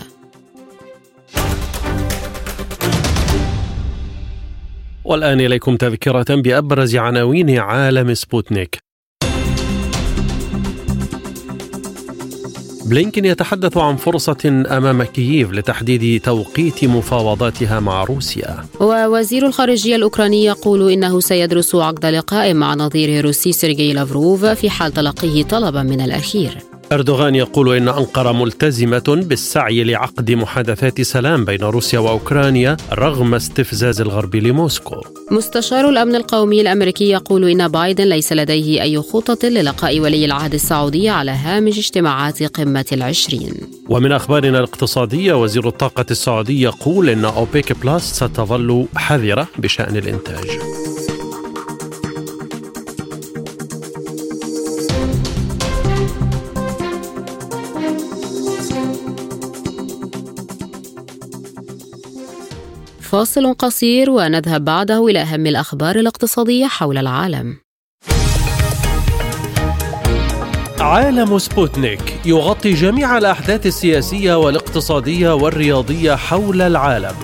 والآن إليكم تذكرة بأبرز عناوين عالم سبوتنيك. بلينكن يتحدث عن فرصة أمام كييف لتحديد توقيت مفاوضاتها مع روسيا. ووزير الخارجية الأوكراني يقول إنه سيدرس عقد لقاء مع نظيره الروسي سيرجي لافروف في حال تلقيه طلبا من الأخير. أردوغان يقول إن أنقرة ملتزمة بالسعي لعقد محادثات سلام بين روسيا وأوكرانيا رغم استفزاز الغرب لموسكو. مستشار الأمن القومي الأمريكي يقول إن بايدن ليس لديه أي خطط للقاء ولي العهد السعودي على هامش اجتماعات قمة العشرين. ومن أخبارنا الاقتصادية وزير الطاقة السعودي يقول إن أوبيك بلاس ستظل حذرة بشأن الإنتاج. فاصل قصير ونذهب بعده إلى أهم الأخبار الاقتصادية حول العالم. عالم سبوتنيك يغطي جميع الأحداث السياسية والاقتصادية والرياضية حول العالم.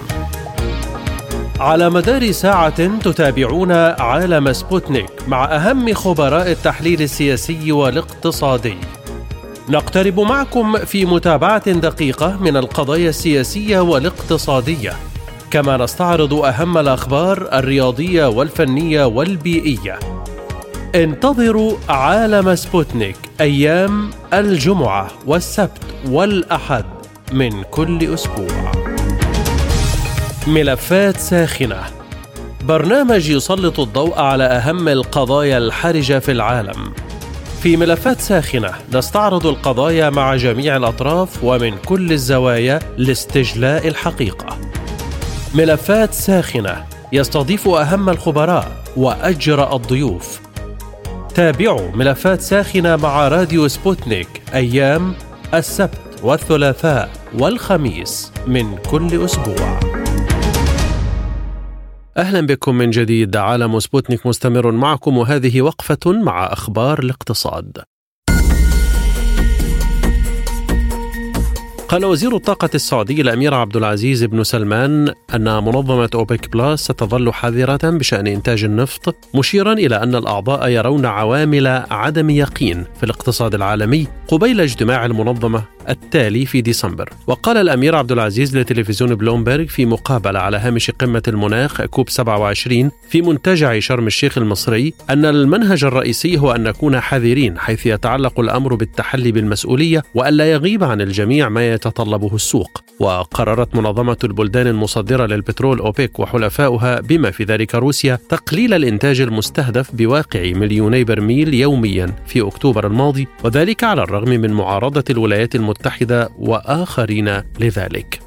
على مدار الساعة تتابعون عالم سبوتنيك مع أهم خبراء التحليل السياسي والاقتصادي. نقترب معكم في متابعة دقيقة من القضايا السياسية والاقتصادية. كما نستعرض أهم الأخبار الرياضية والفنية والبيئية. انتظروا عالم سبوتنيك أيام الجمعة والسبت والأحد من كل أسبوع. ملفات ساخنة. برنامج يسلط الضوء على أهم القضايا الحرجة في العالم. في ملفات ساخنة نستعرض القضايا مع جميع الأطراف ومن كل الزوايا لاستجلاء الحقيقة. ملفات ساخنة يستضيف أهم الخبراء وأجرأ الضيوف. تابعوا ملفات ساخنة مع راديو سبوتنيك أيام السبت والثلاثاء والخميس من كل أسبوع. أهلا بكم من جديد. عالم سبوتنيك مستمر معكم. وهذه وقفة مع أخبار الاقتصاد. قال وزير الطاقة السعودي الأمير عبد العزيز بن سلمان أن منظمة أوبك بلس ستظل حذرة بشأن إنتاج النفط مشيرا إلى أن الأعضاء يرون عوامل عدم يقين في الاقتصاد العالمي قبيل اجتماع المنظمة التالي في ديسمبر. وقال الأمير عبد العزيز لتلفزيون بلومبرغ في مقابلة على هامش قمة المناخ كوب 27 في منتجع شرم الشيخ المصري أن المنهج الرئيسي هو أن نكون حذرين حيث يتعلق الأمر بالتحلي بالمسؤولية وألا يغيب عن الجميع ما يتطلبه السوق وقررت منظمة البلدان المصدرة للبترول أوبك وحلفاؤها بما في ذلك روسيا تقليل الإنتاج المستهدف بواقع مليوني برميل يوميا في أكتوبر الماضي وذلك على الرغم من معارضة الولايات المتحدة وآخرين لذلك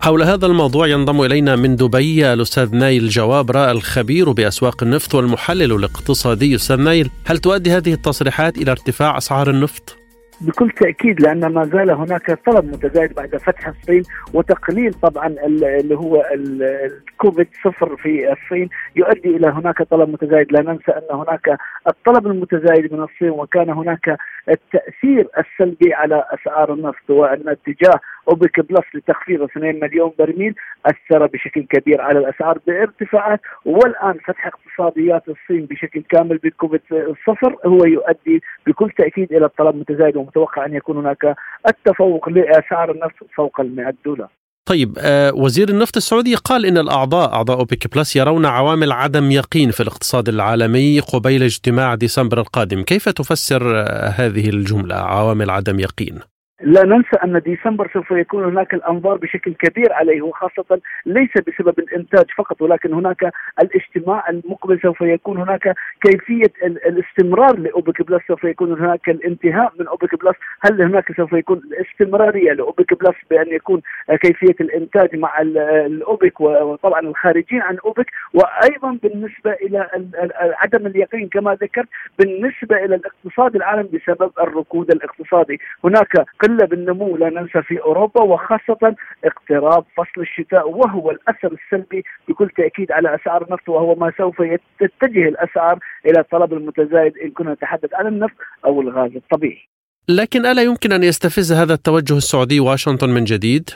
حول هذا الموضوع ينضم إلينا من دبي الأستاذ نايل جوابره الخبير بأسواق النفط والمحلل الاقتصادي أستاذ نايل هل تؤدي هذه التصريحات إلى ارتفاع أسعار النفط؟ بكل تأكيد لأن ما زال هناك طلب متزايد بعد فتح الصين وتقليل طبعا اللي هو الكوفيد صفر في الصين. يؤدي إلى هناك طلب متزايد. لا ننسى أن هناك الطلب المتزايد من الصين وكان هناك التأثير السلبي على أسعار النفط وأن اتجاه أوبك بلس لتخفيض 2 مليون برميل أثر بشكل كبير على الأسعار بارتفاعات والآن فتح اقتصاديات الصين بشكل كامل بكوفيد صفر هو يؤدي بكل تأكيد إلى الطلب المتزايد ومتوقع أن يكون هناك التفوق لاسعار النفط فوق ال 100 دولار. طيب آه وزير النفط السعودي قال إن الأعضاء أعضاء أوبك بلس يرون عوامل عدم يقين في الاقتصاد العالمي قبيل اجتماع ديسمبر القادم، كيف تفسر آه هذه الجملة عوامل عدم يقين؟ لا ننسى أن ديسمبر سوف يكون هناك الأنظار بشكل كبير عليه وخاصة ليس بسبب الإنتاج فقط ولكن هناك الاجتماع المقبل سوف يكون هناك كيفية الاستمرار لأوبك بلس سوف يكون هناك الانتهاء من أوبك بلس. هل هناك سوف يكون الاستمرارية لأوبك بلس بأن يكون كيفية الإنتاج مع الأوبك وطبعا الخارجين عن أوبك؟ وأيضا بالنسبة إلى عدم اليقين كما ذكرت بالنسبة إلى الاقتصاد العالمي بسبب الركود الاقتصادي. هناك قله بالنمو لا ننسى في أوروبا وخاصة اقتراب فصل الشتاء وهو الأثر السلبي بكل تأكيد على أسعار النفط وهو ما سوف تتجه الأسعار إلى الطلب المتزايد إن كنا نتحدث عن النفط أو الغاز الطبيعي. لكن ألا يمكن أن يستفز هذا التوجه السعودي واشنطن من جديد؟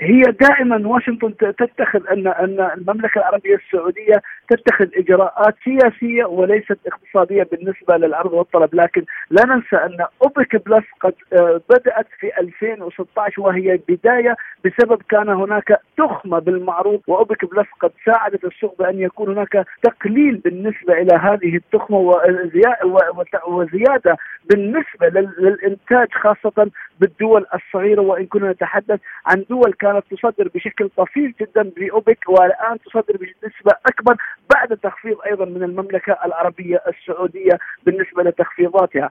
هي دائما واشنطن تتخذ أن أن المملكة العربية السعودية تتخذ إجراءات سياسية وليست اقتصادية بالنسبة للعرض والطلب، لكن لا ننسى أن أوبك بلس قد بدأت في 2016 وهي بداية بسبب كان هناك تخمة بالمعروض وأوبك بلس قد ساعدت السوق بأن يكون هناك تقليل بالنسبة إلى هذه التخمة وزيادة بالنسبة للإنتاج خاصة بالدول الصغيرة. وإن كنا نتحدث عن دول كانت تصدر بشكل طفيف جدا بأوبك والآن تصدر بنسبة أكبر بعد تخفيض أيضا من المملكة العربية السعودية بالنسبة لتخفيضاتها.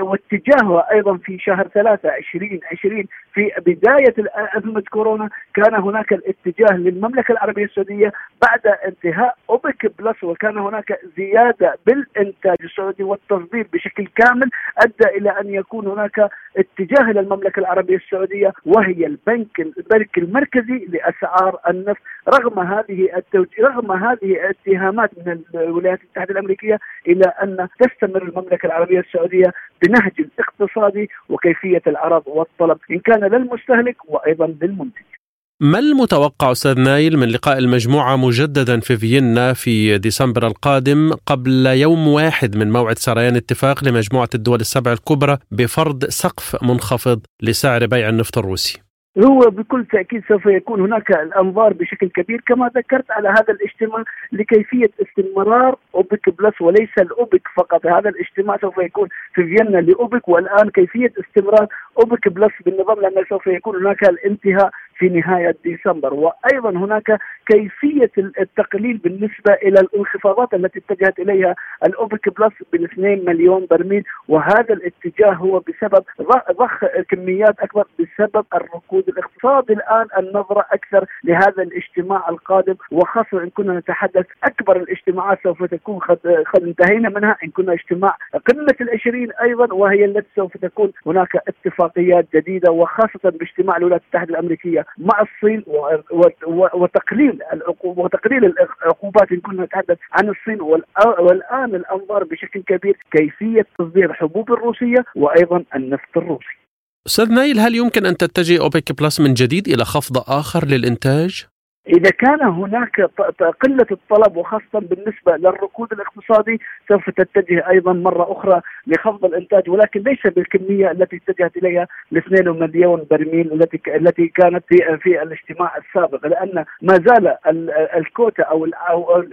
واتجاهها أيضا في شهر 3 2020 في بداية أزمة كورونا كان هناك الاتجاه للمملكة العربية السعودية بعد انتهاء أوبك بلس وكان هناك زيادة بالإنتاج السعودي والتصدير بشكل كامل أدى إلى أن يكون هناك اتجاه إلى المملكة العربية السعودية وهي البنك البنك المركزي لأسعار النفط رغم هذه التوجيه رغم هذه الاتهامات من الولايات المتحدة الأمريكية إلى أن تستمر المملكة العربية السعودية بنهج الاقتصادي وكيفية العرض والطلب إن كان للمستهلك وأيضا للمنتج. ما المتوقع أستاذ نايل من لقاء المجموعة مجددا في فيينا في ديسمبر القادم قبل يوم واحد من موعد سريان اتفاق لمجموعة الدول السبع الكبرى بفرض سقف منخفض لسعر بيع النفط الروسي؟ هو بكل تأكيد سوف يكون هناك الأنظار بشكل كبير كما ذكرت على هذا الاجتماع لكيفية استمرار أوبك بلس وليس الأوبك فقط هذا الاجتماع سوف يكون في فيينا لأوبك والآن كيفية استمرار أوبك بلس بالنظام لأن سوف يكون هناك الانتهاء في نهاية ديسمبر. وأيضا هناك كيفية التقليل بالنسبة إلى الانخفاضات التي اتجهت إليها الأوبك بلس بالاثنين مليون برميل وهذا الاتجاه هو بسبب ضخ كميات أكبر بسبب الركود الاقتصادي الآن النظرة أكثر لهذا الاجتماع القادم وخاصة إن كنا نتحدث أكبر الاجتماعات سوف تكون قد انتهينا منها إن كنا اجتماع قمة العشرين أيضا وهي التي سوف تكون هناك اتفاقيات جديدة وخاصة باجتماع الولايات المتحدة الأمريكية. مع الصين وتقليل وتقليل العقوبات إن كنا نتحدث عن الصين والآن الأنظار بشكل كبير كيفية تصدير الحبوب الروسية وأيضا النفط الروسي. أستاذ نايل هل يمكن أن تتجه أوبك بلس من جديد إلى خفض آخر للإنتاج؟ إذا كان هناك قلة الطلب وخاصة بالنسبة للركود الاقتصادي سوف تتجه أيضا مرة أخرى لخفض الإنتاج ولكن ليس بالكمية التي اتجهت إليها ال 2 مليون برميل التي التي كانت في في الاجتماع السابق لأن ما زال الكوتا أو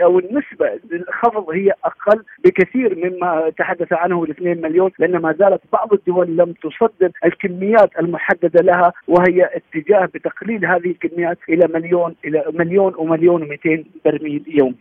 أو النسبة للخفض هي أقل بكثير مما تحدث عنه ال 2 مليون لأن ما زالت بعض الدول لم تصدر الكميات المحددة لها وهي اتجاه بتقليل هذه الكميات إلى مليون إلى مليون ومليون و200 برميل يومي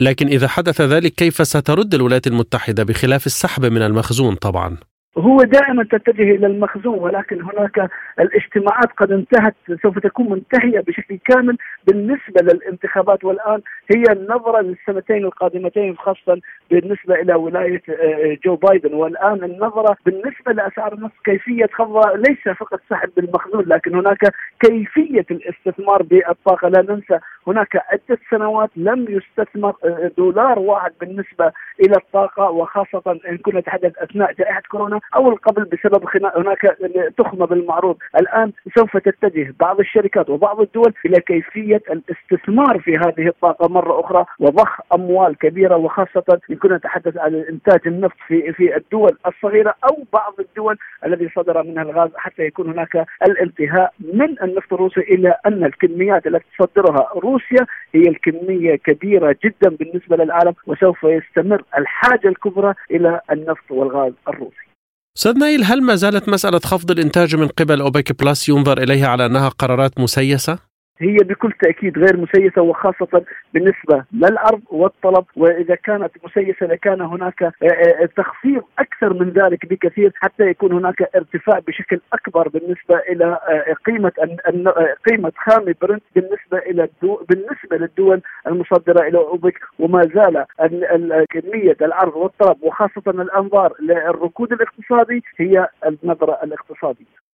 لكن إذا حدث ذلك كيف سترد الولايات المتحدة بخلاف السحب من المخزون طبعا؟ هو دائما تتجه إلى المخزون ولكن هناك الاجتماعات قد انتهت سوف تكون منتهية بشكل كامل بالنسبة للانتخابات. والآن هي النظرة للسنتين القادمتين خاصه بالنسبة إلى ولاية آه، جو بايدن. والآن النظرة بالنسبة لأسعار النفط كيفية خفضها؟ ليس فقط سحب بالمخزون لكن هناك كيفية الاستثمار بالطاقة. لا ننسى هناك عدة سنوات لم يستثمر آه، دولار واحد بالنسبة إلى الطاقة وخاصة إن كنا نتحدث أثناء جائحة كورونا. أو القبل بسبب هناك تخمة بالمعروض الآن سوف تتجه بعض الشركات وبعض الدول إلى كيفية الاستثمار في هذه الطاقة مرة أخرى وضخ أموال كبيرة وخاصة إن كنا نتحدث عن إنتاج النفط في في الدول الصغيرة أو بعض الدول الذي صدر منها الغاز حتى يكون هناك الانتهاء من النفط الروسي إلى أن الكميات التي تصدرها روسيا هي الكمية كبيرة جدا بالنسبة للعالم وسوف يستمر الحاجة الكبرى إلى النفط والغاز الروسي. أستاذ نايل هل ما زالت مسألة خفض الإنتاج من قبل أوبك بلس ينظر إليها على أنها قرارات مسيسة؟ هي بكل تأكيد غير مسيسة وخاصة بالنسبة للعرض والطلب وإذا كانت مسيسة لكان هناك آه، آه، تخفيض أكثر من ذلك بكثير حتى يكون هناك ارتفاع بشكل أكبر بالنسبة إلى آه، قيمة قيمة خام برنت بالنسبة إلى بالنسبة للدول المصدرة إلى أوبك وما زال كمية العرض والطلب وخاصة الأنظار للركود الاقتصادي هي النظرة الاقتصادية.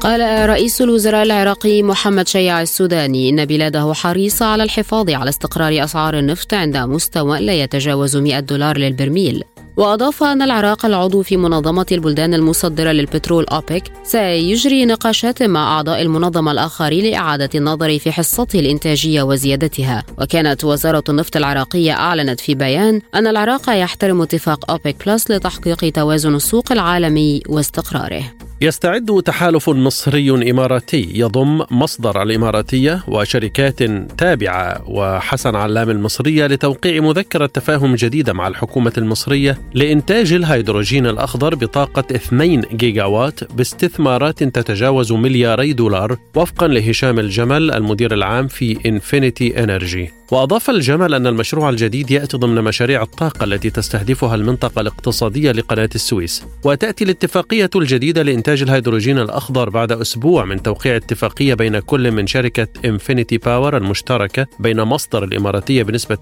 قال رئيس الوزراء العراقي محمد شيع السوداني إن بلاده حريصة على الحفاظ على استقرار أسعار النفط عند مستوى لا يتجاوز 100 دولار للبرميل. وأضاف أن العراق العضو في منظمة البلدان المصدرة للبترول أوبك سيجري نقاشات مع أعضاء المنظمة الآخرين لإعادة النظر في حصته الإنتاجية وزيادتها. وكانت وزارة النفط العراقية أعلنت في بيان أن العراق يحترم اتفاق أوبك بلس لتحقيق توازن السوق العالمي واستقراره. يستعد تحالف مصري إماراتي يضم مصدر الإماراتية وشركات تابعة وحسن علام المصرية لتوقيع مذكرة تفاهم جديدة مع الحكومة المصرية لإنتاج الهيدروجين الأخضر بطاقة 2 جيجا وات باستثمارات تتجاوز ملياري دولار وفقا لهشام الجمل المدير العام في إنفينيتي إنرجي. وأضاف الجمل أن المشروع الجديد يأتي ضمن مشاريع الطاقة التي تستهدفها المنطقة الاقتصادية لقناة السويس. وتأتي الاتفاقية الجديدة لإنتاج الهيدروجين الأخضر بعد أسبوع من توقيع اتفاقية بين كل من شركة إنفينيتي باور المشتركة بين مصدر الإماراتية بنسبة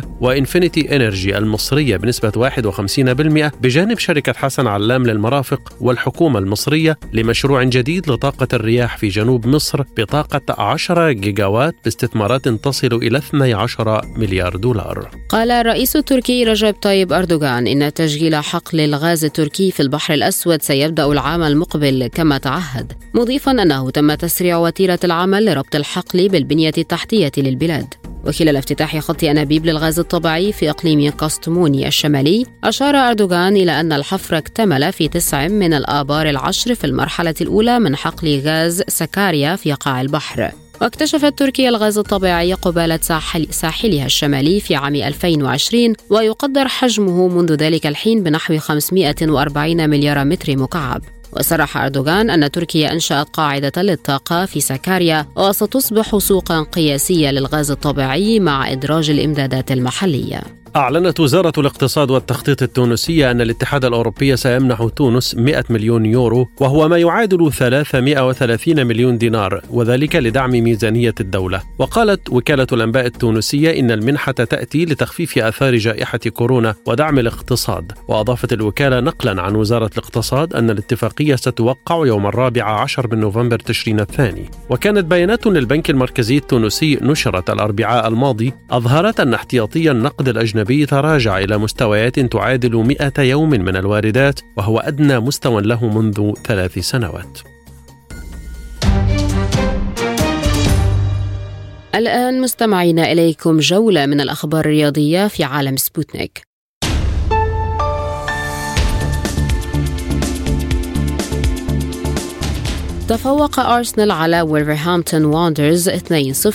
49% وإنفينيتي إنرجي المصرية بنسبة 51% بجانب شركة حسن علام للمرافق والحكومة المصرية لمشروع جديد لطاقة الرياح في جنوب مصر بطاقة 10 جيجاوات باستثمارات تصل تصل إلى 12 مليار دولار. قال الرئيس التركي رجب طيب أردوغان إن تشغيل حقل الغاز التركي في البحر الأسود سيبدأ العام المقبل كما تعهد مضيفا أنه تم تسريع وتيرة العمل لربط الحقل بالبنية التحتية للبلاد. وخلال افتتاح خط أنابيب للغاز الطبيعي في إقليم كاستموني الشمالي أشار أردوغان إلى أن الحفر اكتمل في تسع من الآبار العشر في المرحلة الأولى من حقل غاز سكاريا في قاع البحر. واكتشفت تركيا الغاز الطبيعي قبالة ساحل ساحلها الشمالي في عام 2020 ويقدر حجمه منذ ذلك الحين بنحو 540 مليار متر مكعب. وصرح أردوغان أن تركيا أنشأت قاعدة للطاقة في سكاريا وستصبح سوقا قياسية للغاز الطبيعي مع إدراج الإمدادات المحلية. أعلنت وزارة الاقتصاد والتخطيط التونسية أن الاتحاد الأوروبي سيمنح تونس 100 مليون يورو وهو ما يعادل 330 مليون دينار وذلك لدعم ميزانية الدولة. وقالت وكالة الأنباء التونسية إن المنحة تأتي لتخفيف آثار جائحة كورونا ودعم الاقتصاد. وأضافت الوكالة نقلا عن وزارة الاقتصاد أن الاتفاقية ستوقع يوم الرابع عشر من نوفمبر تشرين الثاني. وكانت بيانات للبنك المركزي التونسي نشرت الأربعاء الماضي أظهرت أن احتياطي النقد الأجنبي الأجنبي تراجع إلى مستويات تعادل 100 يوم من الواردات وهو أدنى مستوى له منذ ثلاث سنوات. الآن مستمعين إليكم جولة من الأخبار الرياضية في عالم سبوتنيك. تفوق أرسنال على وولفرهامبتون واندرز 2-0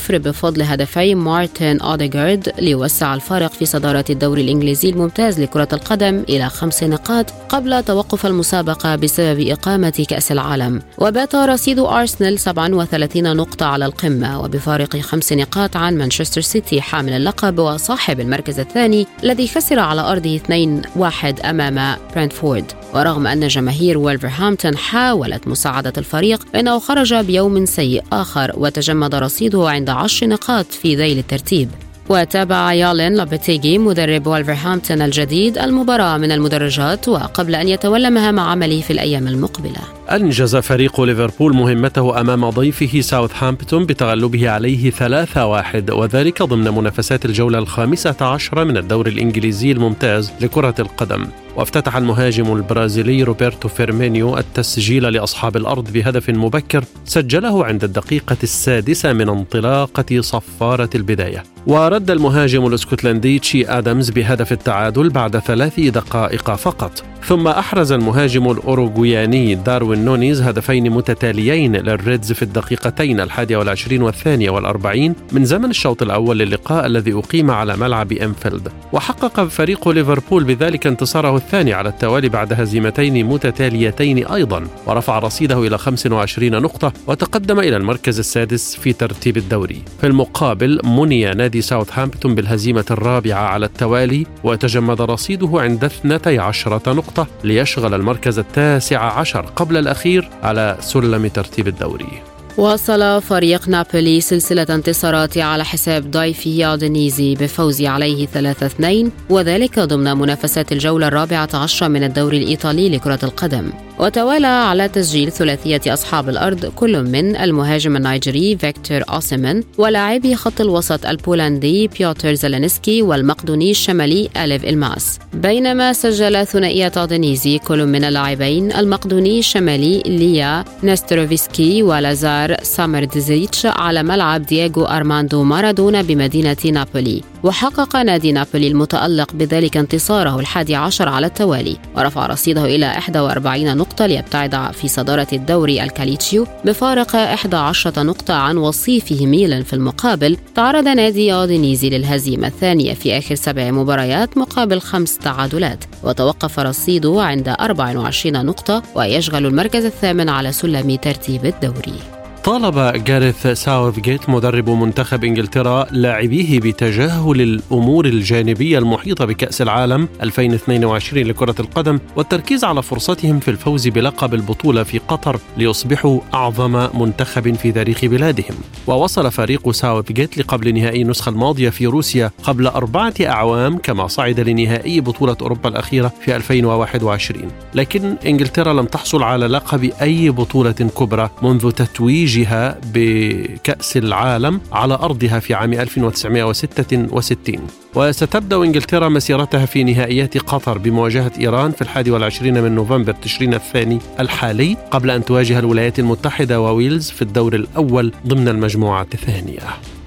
بفضل هدفي مارتن أوديغارد ليوسع الفارق في صدارة الدوري الإنجليزي الممتاز لكرة القدم إلى خمس نقاط قبل توقف المسابقة بسبب إقامة كأس العالم. وبات رصيد أرسنال 37 نقطة على القمة وبفارق خمس نقاط عن مانشستر سيتي حامل اللقب وصاحب المركز الثاني الذي خسر على أرضه 2-1 أمام برنتفورد. ورغم أن جماهير ويلفرهامبتون حاولت مساعدة الفريق فإنه خرج بيوم سيء آخر وتجمد رصيده عند عشر نقاط في ذيل الترتيب. وتابع يولين لوبيتيجي مدرب وولفرهامبتون الجديد المباراة من المدرجات وقبل أن يتولى مهام عمله في الأيام المقبلة. أنجز فريق ليفربول مهمته أمام ضيفه ساوثهامبتون بتغلبه عليه 3-1 وذلك ضمن منافسات الجولة الخامسة عشرة من الدوري الإنجليزي الممتاز لكرة القدم. وافتتح المهاجم البرازيلي روبرتو فيرمينيو التسجيل لأصحاب الأرض بهدف مبكر سجله عند الدقيقة السادسة من انطلاقة صفارة البداية. ورد المهاجم الإسكتلندي تشي آدمز بهدف التعادل بعد ثلاث دقائق فقط. ثم أحرز المهاجم الأوروغوياني داروين نونيز هدفين متتاليين للريدز في الدقيقتين الحادية والعشرين والثانية والأربعين من زمن الشوط الأول للقاء الذي أقيم على ملعب إنفيلد. وحقق فريق ليفربول بذلك انتصاره الثاني على التوالي بعد هزيمتين متتاليتين أيضا ورفع رصيده إلى 25 نقطة وتقدم إلى المركز السادس في ترتيب الدوري. في المقابل مني نادي ساوثهامبتون بالهزيمة الرابعة على التوالي وتجمد رصيده عند 12 نقطة ليشغل المركز التاسع عشر قبل الأخير على سلم ترتيب الدوري. واصل فريق نابولي سلسلة انتصارات على حساب ضيفه أودينيزي بفوز عليه 3-2 وذلك ضمن منافسات الجولة الرابعة عشرة من الدوري الإيطالي لكرة القدم. وتوالى على تسجيل ثلاثية أصحاب الأرض كل من المهاجم النيجيري فيكتور أوسيمن ولاعبي خط الوسط البولندي بيوتر زيلينسكي والمقدوني الشمالي أليف إلماس. بينما سجل ثنائية أودينيزي كل من اللاعبين المقدوني الشمالي إيليا نستروفسكي ولازار ساماردزيتش على ملعب دييغو أرماندو مارادونا بمدينة نابولي وحقق نادي نابولي المتألق بذلك انتصاره الحادي عشر على التوالي ورفع رصيده إلى 41 نقطة ليبتعد في صدارة الدوري الكالتشيو بفارق 11 نقطة عن وصيفه ميلان في المقابل تعرض نادي أودينيزي للهزيمة الثانية في آخر سبع مباريات مقابل خمس تعادلات وتوقف رصيده عند 24 نقطة ويشغل المركز الثامن على سلم ترتيب الدوري. طالب جاريث ساوثجيت مدرب منتخب إنجلترا لاعبيه بتجاهل الأمور الجانبية المحيطة بكأس العالم 2022 لكرة القدم والتركيز على فرصتهم في الفوز بلقب البطولة في قطر ليصبحوا أعظم منتخب في تاريخ بلادهم. ووصل فريق ساوثجيت لقبل نهائي النسخة الماضية في روسيا قبل أربعة أعوام كما صعد لنهائي بطولة أوروبا الأخيرة في 2021 لكن إنجلترا لم تحصل على لقب أي بطولة كبرى منذ تتويج تتويجها بكأس العالم على أرضها في عام 1966 وستبدأ إنجلترا مسيرتها في نهائيات قطر بمواجهة إيران في الحادي والعشرين من نوفمبر تشرين الثاني الحالي قبل أن تواجه الولايات المتحدة وويلز في الدور الأول ضمن المجموعة الثانية.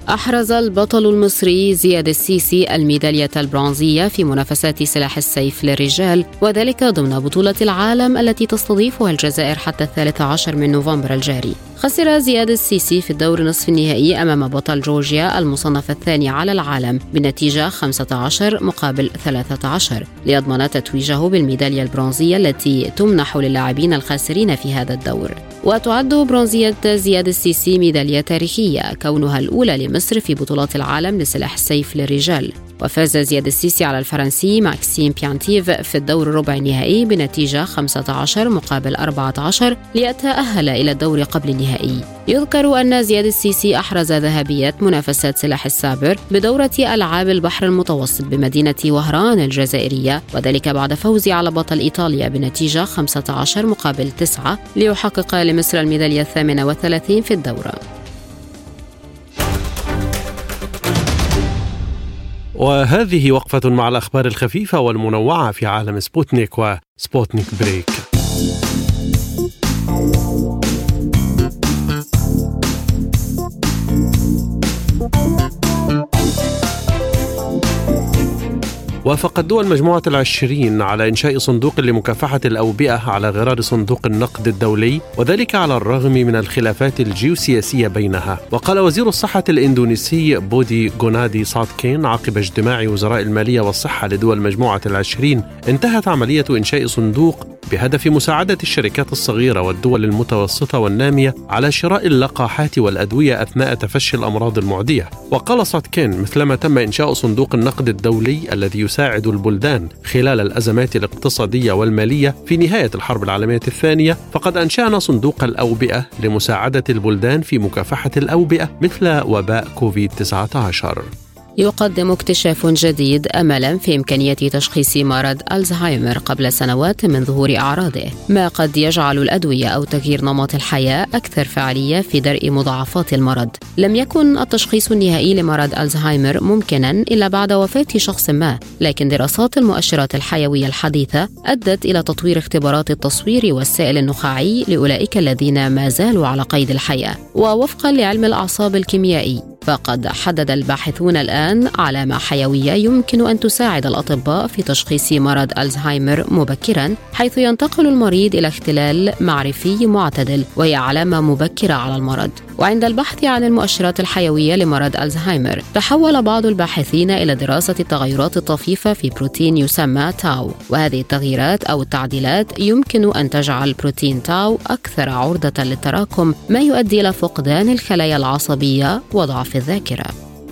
أحرز البطل المصري زياد السيسي الميدالية البرونزية في منافسات سلاح السيف للرجال وذلك ضمن بطولة العالم التي تستضيفها الجزائر حتى الثالث عشر من نوفمبر الجاري. خسر زياد السيسي في الدور نصف النهائي أمام بطل جورجيا المصنف الثاني على العالم بنتيجة 15 مقابل 13 ليضمن تتويجه بالميدالية البرونزية التي تمنح للاعبين الخاسرين في هذا الدور. وتعد برونزية زياد السيسي ميدالية تاريخية كونها الأولى لمصر في بطولات العالم لسلاح السيف للرجال. وفاز زياد السيسي على الفرنسي ماكسيم بيانفيتي في الدور الربع النهائي بنتيجة 15 مقابل 14 ليتأهل إلى الدور قبل النهائي. يذكر أن زياد السيسي أحرز ذهبية منافسات سلاح السابر بدورة ألعاب البحر المتوسط بمدينة وهران الجزائرية وذلك بعد فوزه على بطل إيطاليا بنتيجة 15 مقابل 9 ليحقق لمصر الميدالية الثامنة والثلاثين في الدورة. وهذه وقفة مع الأخبار الخفيفة والمنوعة في عالم سبوتنيك وسبوتنيك بريك. وافقت دول مجموعة العشرين على إنشاء صندوق لمكافحة الأوبئة على غرار صندوق النقد الدولي وذلك على الرغم من الخلافات الجيوسياسية بينها. وقال وزير الصحة الإندونيسي بودي جونادي صادقين عقب اجتماع وزراء المالية والصحة لدول مجموعة العشرين انتهت عملية إنشاء صندوق بهدف مساعدة الشركات الصغيرة والدول المتوسطة والنامية على شراء اللقاحات والأدوية أثناء تفشي الأمراض المعدية. وقال صادكين مثلما تم إنشاء صندوق النقد الدولي الذي يساعد البلدان خلال الأزمات الاقتصادية والمالية في نهاية الحرب العالمية الثانية فقد أنشأنا صندوق الأوبئة لمساعدة البلدان في مكافحة الأوبئة مثل وباء كوفيد 19 يقدم اكتشاف جديد أملا في إمكانية تشخيص مرض ألزهايمر قبل سنوات من ظهور أعراضه، ما قد يجعل الأدوية أو تغيير نمط الحياة أكثر فعالية في درء مضاعفات المرض. لم يكن التشخيص النهائي لمرض ألزهايمر ممكنا إلا بعد وفاة شخص ما، لكن دراسات المؤشرات الحيوية الحديثة أدت إلى تطوير اختبارات التصوير والسائل النخاعي لأولئك الذين ما زالوا على قيد الحياة. ووفقا لعلم الأعصاب الكيميائي فقد حدد الباحثون الآن علامة حيوية يمكن أن تساعد الأطباء في تشخيص مرض ألزهايمر مبكرا حيث ينتقل المريض إلى اختلال معرفي معتدل وهي علامة مبكرة على المرض. وعند البحث عن المؤشرات الحيوية لمرض ألزهايمر تحول بعض الباحثين إلى دراسة التغيرات الطفيفة في بروتين يسمى تاو. وهذه التغييرات أو التعديلات يمكن أن تجعل بروتين تاو أكثر عرضة للتراكم ما يؤدي إلى فقدان الخلايا العصبية وضعف الذاكرة.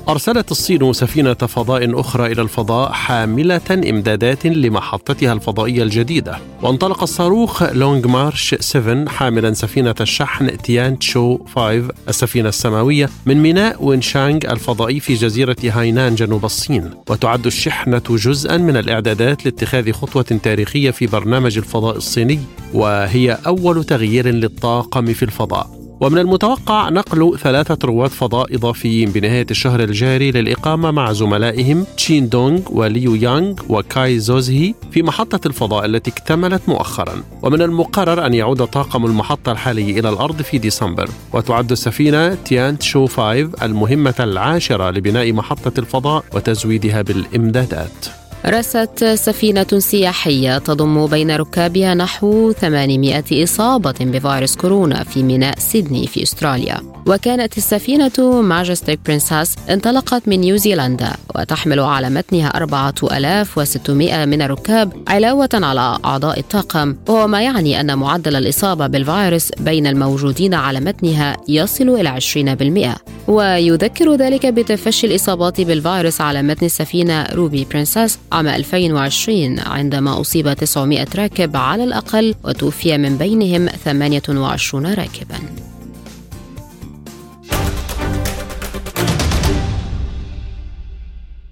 أرسلت الصين سفينة فضاء أخرى إلى الفضاء حاملة إمدادات لمحطتها الفضائية الجديدة. وانطلق الصاروخ لونج مارش 7 حاملا سفينة الشحن تيان تشو 5 السفينة السماوية من ميناء وينشانغ الفضائي في جزيرة هاينان جنوب الصين. وتعد الشحنة جزءا من الإعدادات لاتخاذ خطوة تاريخية في برنامج الفضاء الصيني وهي أول تغيير للطاقم في الفضاء. ومن المتوقع نقل ثلاثة رواد فضاء إضافيين بنهاية الشهر الجاري للإقامة مع زملائهم تشين دونغ وليو يانغ وكاي زوزهي في محطة الفضاء التي اكتملت مؤخرا. ومن المقرر أن يعود طاقم المحطة الحالي إلى الأرض في ديسمبر. وتعد السفينة تيان شو 5 المهمة العاشرة لبناء محطة الفضاء وتزويدها بالإمدادات. رست سفينة سياحية تضم بين ركابها نحو 800 إصابة بفيروس كورونا في ميناء سيدني في أستراليا. وكانت السفينة ماجستيك برنساس انطلقت من نيوزيلندا وتحمل على متنها 4600 من الركاب علاوة على أعضاء الطاقم. وهو ما يعني أن معدل الإصابة بالفيروس بين الموجودين على متنها يصل إلى 20% ويذكر ذلك بتفشي الإصابات بالفيروس على متن السفينة روبي برنساس عام 2020 عندما أصيب 900 راكب على الأقل وتوفي من بينهم 28 راكباً.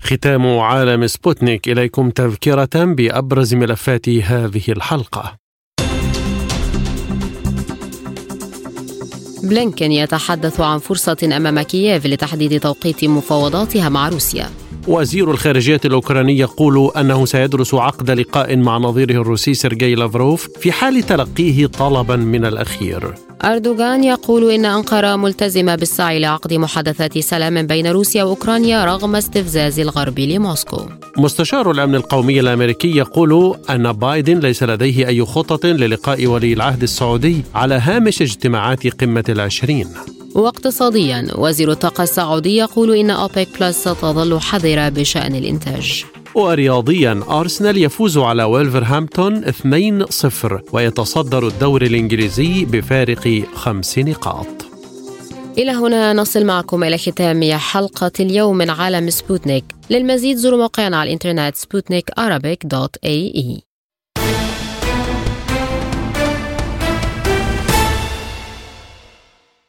ختام عالم سبوتنيك إليكم تذكرة بأبرز ملفات هذه الحلقة. بلينكن يتحدث عن فرصة أمام كييف لتحديد توقيت مفاوضاتها مع روسيا. وزير الخارجية الأوكراني يقول أنه سيدرس عقد لقاء مع نظيره الروسي سيرجي لافروف في حال تلقيه طلبا من الأخير. أردوغان يقول إن أنقرة ملتزمة بالسعي لعقد محادثات سلام بين روسيا وأوكرانيا رغم استفزاز الغرب لموسكو. مستشار الأمن القومي الأمريكي يقول أن بايدن ليس لديه أي خطط للقاء ولي العهد السعودي على هامش اجتماعات قمة العشرين. واقتصاديا وزير الطاقة السعودي يقول إن أوبيك بلس ستظل حذرة بشأن الإنتاج. ورياضيا أرسنال يفوز على ويلفرهامبتون 2-0 ويتصدر الدوري الإنجليزي بفارق خمس نقاط. إلى هنا نصل معكم إلى ختام حلقة اليوم من عالم سبوتنيك. للمزيد زوروا موقعنا على الإنترنت سبوتنيك دوت اي اي